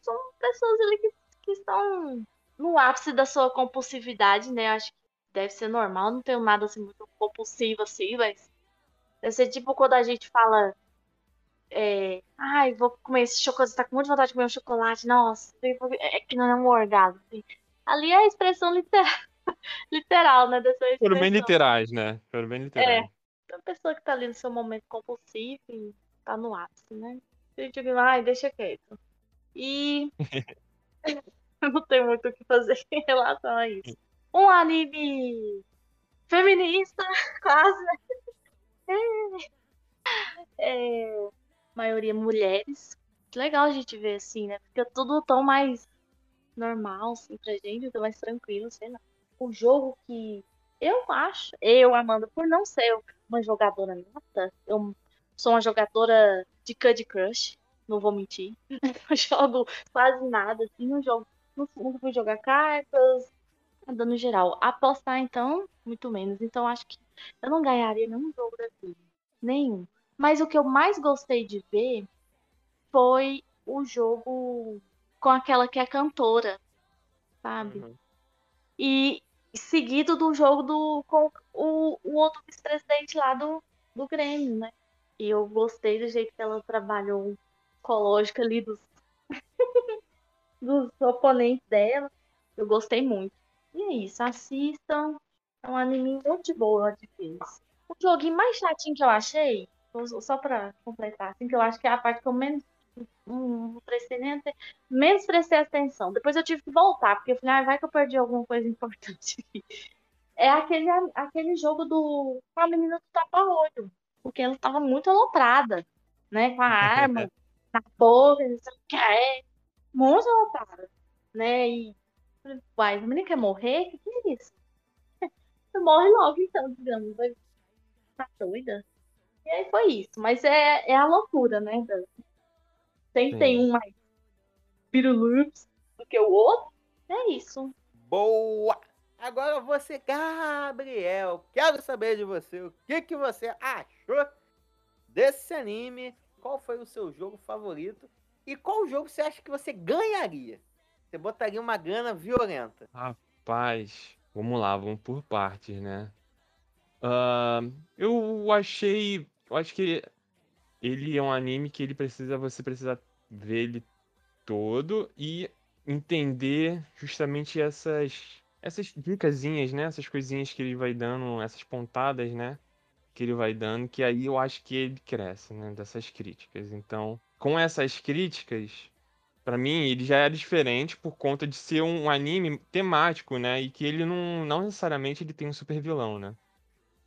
são pessoas ali que, que estão no ápice da sua compulsividade, né? Acho que deve ser normal, não tenho nada assim muito compulsivo assim, mas deve ser tipo quando a gente fala é, ai, vou comer esse chocolate, você tá com muita vontade de comer um chocolate, nossa, é que não é um orgasmo. assim. Ali é a expressão literal, (laughs) literal né, dessa expressão. Foram bem literais, né? Foram bem literais. A pessoa que tá ali no seu momento compulsivo e tá no ápice, né? A gente diz, ai, deixa quieto. E (laughs) não tenho muito o que fazer (laughs) em relação a isso. Um anime feminista, quase, né? É, é, maioria mulheres. Legal a gente ver assim, né? Fica tudo tão mais normal, assim, pra gente, tão mais tranquilo, sei lá. O jogo que eu acho, eu, Amanda, por não ser uma jogadora nata, eu sou uma jogadora de Candy Crush, não vou mentir. (laughs) Não jogo quase nada, assim, não jogo. Não, nunca fui jogar cartas, nada no geral. Apostar, então, muito menos. Então, acho que eu não ganharia nenhum jogo daquele. Nenhum. Mas o que eu mais gostei de ver foi o jogo com aquela que é cantora, sabe? Uhum. E seguido do jogo do com o, o outro vice-presidente lá do, do Grêmio, né? E eu gostei do jeito que ela trabalhou o psicológico ali dos, (laughs) dos oponentes dela. Eu gostei muito. E é isso, assistam. É um anime muito de boa de ver. O joguinho mais chatinho que eu achei, só pra completar, assim, que eu acho que é a parte que eu menos não prestei nem menos prestei atenção. Depois eu tive que voltar, porque eu falei, ah, vai que eu perdi alguma coisa importante (laughs) aqui. É aquele, aquele jogo do com a menina do tapa-olho. Porque ela tava muito aloprada, né? Com a arma (laughs) na boca, não sei o que é. Muito aloprada, né? E uai, a menina quer morrer? O que, que é isso? (laughs) Morre logo então, digamos. Tá doida? E aí foi isso. Mas é, é a loucura, né? Sempre tem um mais pirulupes do que o outro. É isso. Boa! Agora você, Gabriel, quero saber de você o que, que você achou desse anime, qual foi o seu jogo favorito e qual jogo você acha que você ganharia? Você botaria uma grana violenta. Rapaz, vamos lá, vamos por partes, né? Ah, eu achei. Eu acho que ele é um anime que ele precisa. Você precisa ver ele todo e entender justamente essas. Essas dicasinhas, né? Essas coisinhas que ele vai dando, essas pontadas, né? Que ele vai dando, que aí eu acho que ele cresce, né? Dessas críticas. Então, com essas críticas, Pra mim, ele já era diferente por conta de ser um anime temático, né? E que ele não, não necessariamente ele tem um super vilão, né?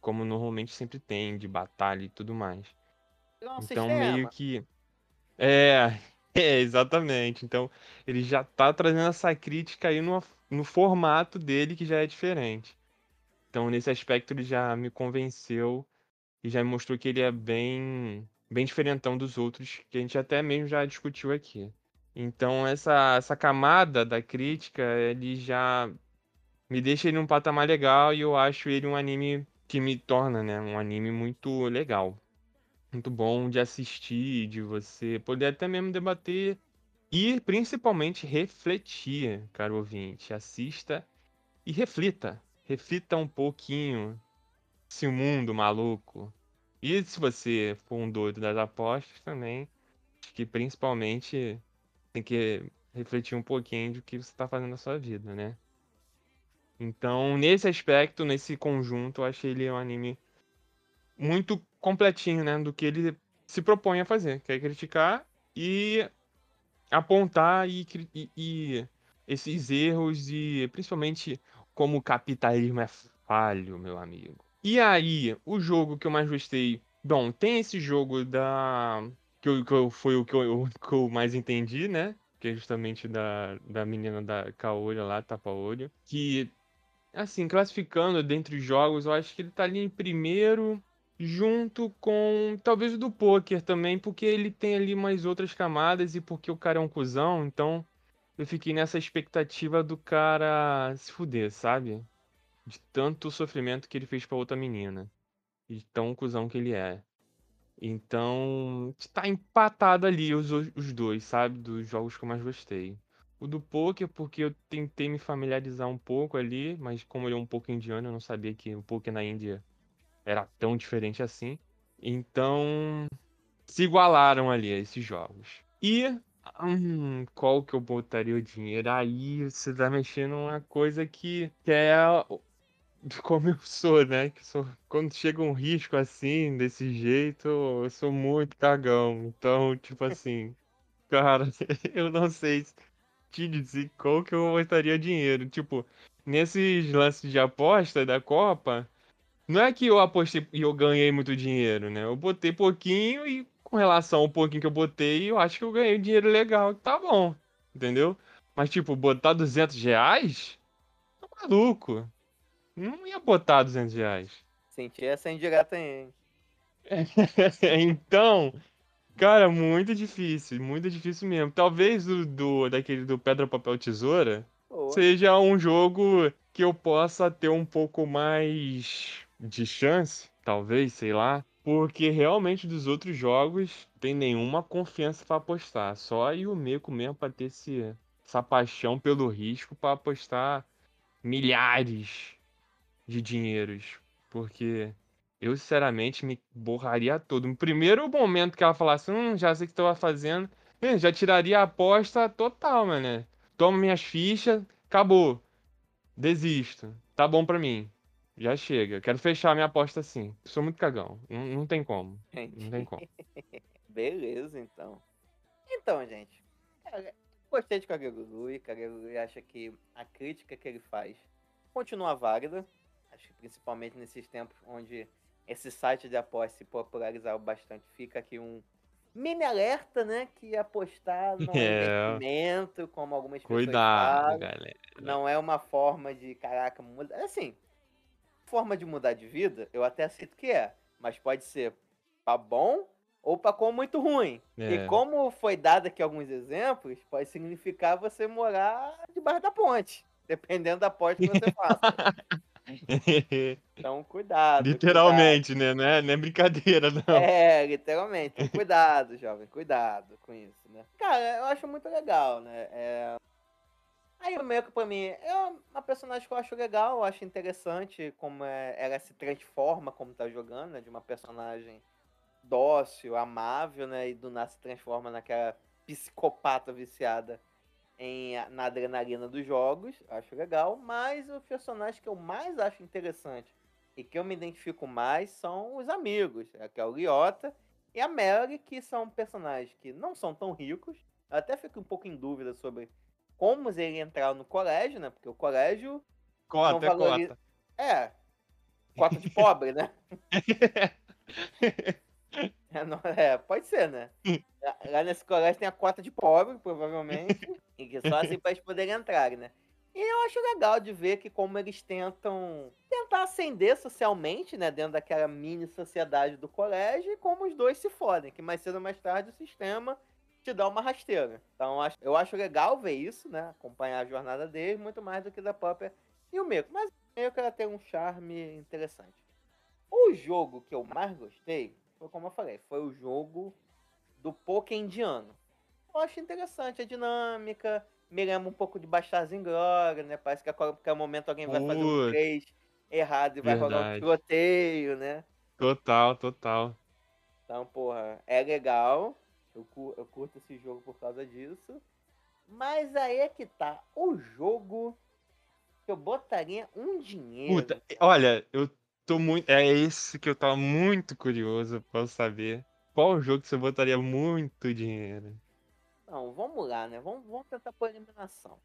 Como normalmente sempre tem, de batalha e tudo mais. É um Então sistema. meio que. É, (laughs) é, exatamente. Então ele já tá trazendo essa crítica aí no, no formato dele que já é diferente. Então nesse aspecto ele já me convenceu e já me mostrou que ele é bem, bem diferentão dos outros, que a gente até mesmo já discutiu aqui. Então essa, essa camada da crítica, ele já me deixa ele num patamar legal e eu acho ele um anime que me torna, né, um anime muito legal. Muito bom de assistir, de você poder até mesmo debater e principalmente refletir, caro ouvinte. Assista e reflita. Reflita um pouquinho esse mundo maluco. E se você for um doido das apostas também, acho que principalmente tem que refletir um pouquinho do que você está fazendo na sua vida, né? Então, nesse aspecto, nesse conjunto, eu achei ele um anime muito completinho, né? Do que ele se propõe a fazer, que é criticar e apontar e, e- e esses erros e principalmente como o capitalismo é falho, meu amigo. E aí, o jogo que eu mais gostei. Bom, tem esse jogo da. Que, eu, que eu- foi o que eu, que eu mais entendi, né? Que é justamente da, da menina da Kaolha lá, Tapa-Olho. Que, assim, classificando dentre os jogos, eu acho que ele tá ali em primeiro, junto com talvez o do poker também, porque ele tem ali mais outras camadas e porque o cara é um cuzão, então eu fiquei nessa expectativa do cara se fuder, sabe? De tanto sofrimento que ele fez pra outra menina. E de tão cuzão que ele é. Então, tá empatado ali os, os dois, sabe? Dos jogos que eu mais gostei. O do poker, porque eu tentei me familiarizar um pouco ali, mas como ele é um pouco indiano, eu não sabia que o poker na Índia era tão diferente assim. Então, se igualaram ali esses jogos. E hum, qual que eu botaria o dinheiro? Aí você tá mexendo numa coisa que, que é como eu sou, né? Que sou, quando chega um risco assim, desse jeito, eu sou muito cagão. Então, tipo assim, (laughs) cara, eu não sei te dizer qual que eu botaria dinheiro. Tipo, nesses lances de aposta da Copa. Não é que eu apostei e eu ganhei muito dinheiro, né? Eu botei pouquinho e com relação ao pouquinho que eu botei, eu acho que eu ganhei dinheiro legal, que tá bom, entendeu? Mas, tipo, botar 200 reais? Tá maluco. Não ia botar 200 reais. Senti essa indireta aí, hein? (laughs) Então, cara, muito difícil, muito difícil mesmo. Talvez o do, daquele do Pedra, Papel, Tesoura Boa. seja um jogo que eu possa ter um pouco mais de chance, talvez, sei lá, porque realmente dos outros jogos tem nenhuma confiança pra apostar, só aí o Meco mesmo pra ter esse, essa paixão pelo risco pra apostar milhares de dinheiros, porque eu sinceramente me borraria todo. No primeiro momento que ela falasse, hum, já sei o que tu vai fazendo, eh, já tiraria a aposta total, mano. Toma minhas fichas, acabou. Desisto. Tá bom pra mim. Já chega. Quero fechar minha aposta assim. Sou muito cagão. Não, não tem como. Não tem como. (laughs) Beleza, então. Então, gente. gostei de Kagegurui. Kagegurui acha que a crítica que ele faz continua válida. Acho que principalmente nesses tempos onde esse site de apostas se popularizaram bastante. Fica aqui um mini alerta, né? Que apostar não (laughs) é, investimento, como algumas pessoas Cuidado, falam. galera. Não é uma forma de, caraca, muda. Assim, forma de mudar de vida, eu até aceito que é. Mas pode ser pra bom ou pra como muito ruim. É. E como foi dado aqui alguns exemplos, pode significar você morar debaixo da ponte. Dependendo da aposta que você faça. (laughs) (laughs) Então, cuidado. Literalmente, né? Não é, é brincadeira, não. cuidado. É, literalmente. Então, cuidado, jovem. Cuidado com isso, né? Cara, eu acho muito legal, né? É... Aí o Meiko, pra mim, é uma personagem que eu acho legal, eu acho interessante como é- ela se transforma como tá jogando, né? De uma personagem dócil, amável, né? E do nada se transforma naquela psicopata viciada em, na adrenalina dos jogos. Acho legal. Mas o personagem que eu mais acho interessante e que eu me identifico mais são os amigos, é, que é o Liota e a Mary, que são personagens que não são tão ricos. Eu até fico um pouco em dúvida sobre como ele entraram no colégio, né? Porque o colégio Cota, é valoriza- cota. é. cota de pobre, né? (laughs) (laughs) É, não- é, pode ser, né? (laughs) Lá- nesse colégio tem a cota de pobre, provavelmente, (laughs) e que só assim para eles poderem entrar, né? E eu acho legal de ver que como eles tentam tentar ascender socialmente, né, dentro daquela mini sociedade do colégio, e como os dois se fodem, que mais cedo ou mais tarde o sistema te dá uma rasteira. Então eu acho, eu acho legal ver isso, né, acompanhar a jornada deles, muito mais do que da própria e o Meco. Mas o Meco ela tem um charme interessante. O jogo que eu mais gostei como eu falei, foi o jogo do poker indiano. Eu acho interessante a dinâmica, me lembra um pouco de Bastardos em Glória, né? Parece que a qualquer momento alguém vai fazer um. 3 errado e vai rolar um tiroteio, né? Total, total. Então, porra, é legal. Eu, eu curto esse jogo por causa disso. Mas aí é que tá. O jogo que eu botaria um dinheiro. Puta, olha, eu tô muito. É esse que eu tava muito curioso pra saber. Qual jogo que você botaria muito dinheiro? Não, vamos lá, né? Vamos, vamos tentar por eliminação.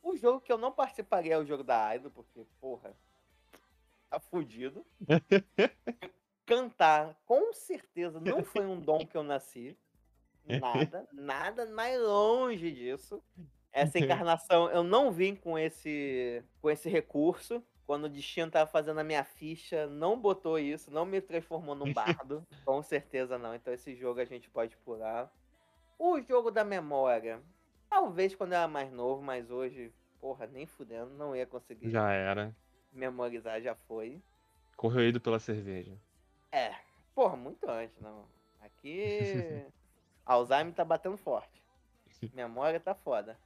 O jogo que eu não participaria é o jogo da Idol, porque, porra, tá fudido. (laughs) Cantar, com certeza, não foi um dom que eu nasci. (laughs) Nada, nada mais longe disso. Essa (laughs) encarnação eu não vim com esse, com esse recurso. Quando o destino tava fazendo a minha ficha, não botou isso, não me transformou num (laughs) bardo. com certeza não. Então esse jogo a gente pode pular. O jogo da memória. Talvez quando eu era mais novo, mas hoje, porra, nem fudendo, não ia conseguir Já era. memorizar, já foi. Corroído pela cerveja. É, porra, muito antes, não. Aqui, (laughs) Alzheimer tá batendo forte. (laughs) Memória tá foda.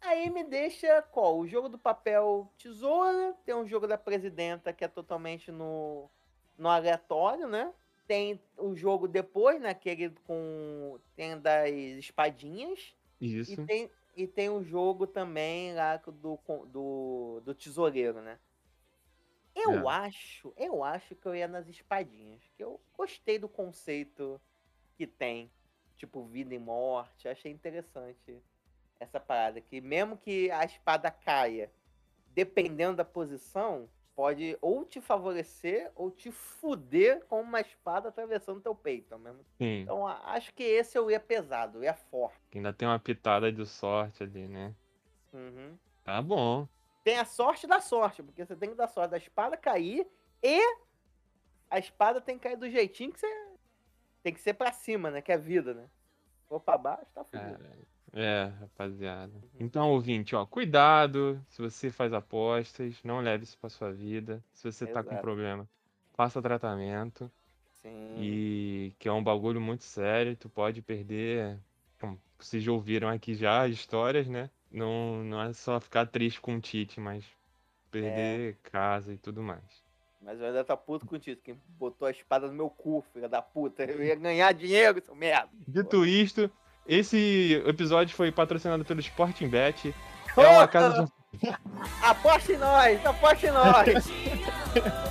Aí me deixa qual? O jogo do papel tesoura, tem um jogo da presidenta que é totalmente no, no aleatório, né? Tem o jogo depois, né? Aquele com. Tem das espadinhas. Isso. E tem, e tem o jogo também lá do, do, do tesoureiro, né? Eu É. acho, eu acho que eu ia nas espadinhas. Que eu gostei do conceito que tem. Tipo, vida e morte. Achei interessante essa parada. Que mesmo que a espada caia, dependendo da posição, pode ou te favorecer ou te fuder com uma espada atravessando teu peito. mesmo Sim. Então acho que esse eu ia pesado, eu ia forte. Ainda tem uma pitada de sorte ali, né? Uhum. Tá bom. Tem a sorte da sorte, porque você tem que dar sorte da espada cair e a espada tem que cair do jeitinho que você. Tem que ser pra cima, né? Que é vida, né? For pra baixo, tá fudido. Cara, é, rapaziada. Então, ouvinte, ó, cuidado se você faz apostas, não leve isso pra sua vida. Se você tá com Exato. problema, faça tratamento. Sim. E que é um bagulho muito sério, tu pode perder. Como vocês já ouviram aqui já as histórias, né? Não, não é só ficar triste com o Tite, mas perder casa e tudo mais. Mas eu ainda tá puto contigo. Quem botou a espada no meu cu, filha da puta. Eu ia ganhar dinheiro, seu merda. Dito isto, esse episódio foi patrocinado pelo Sporting Bet. É uma (laughs) casa de Aposta em nós, aposta em nós. (laughs)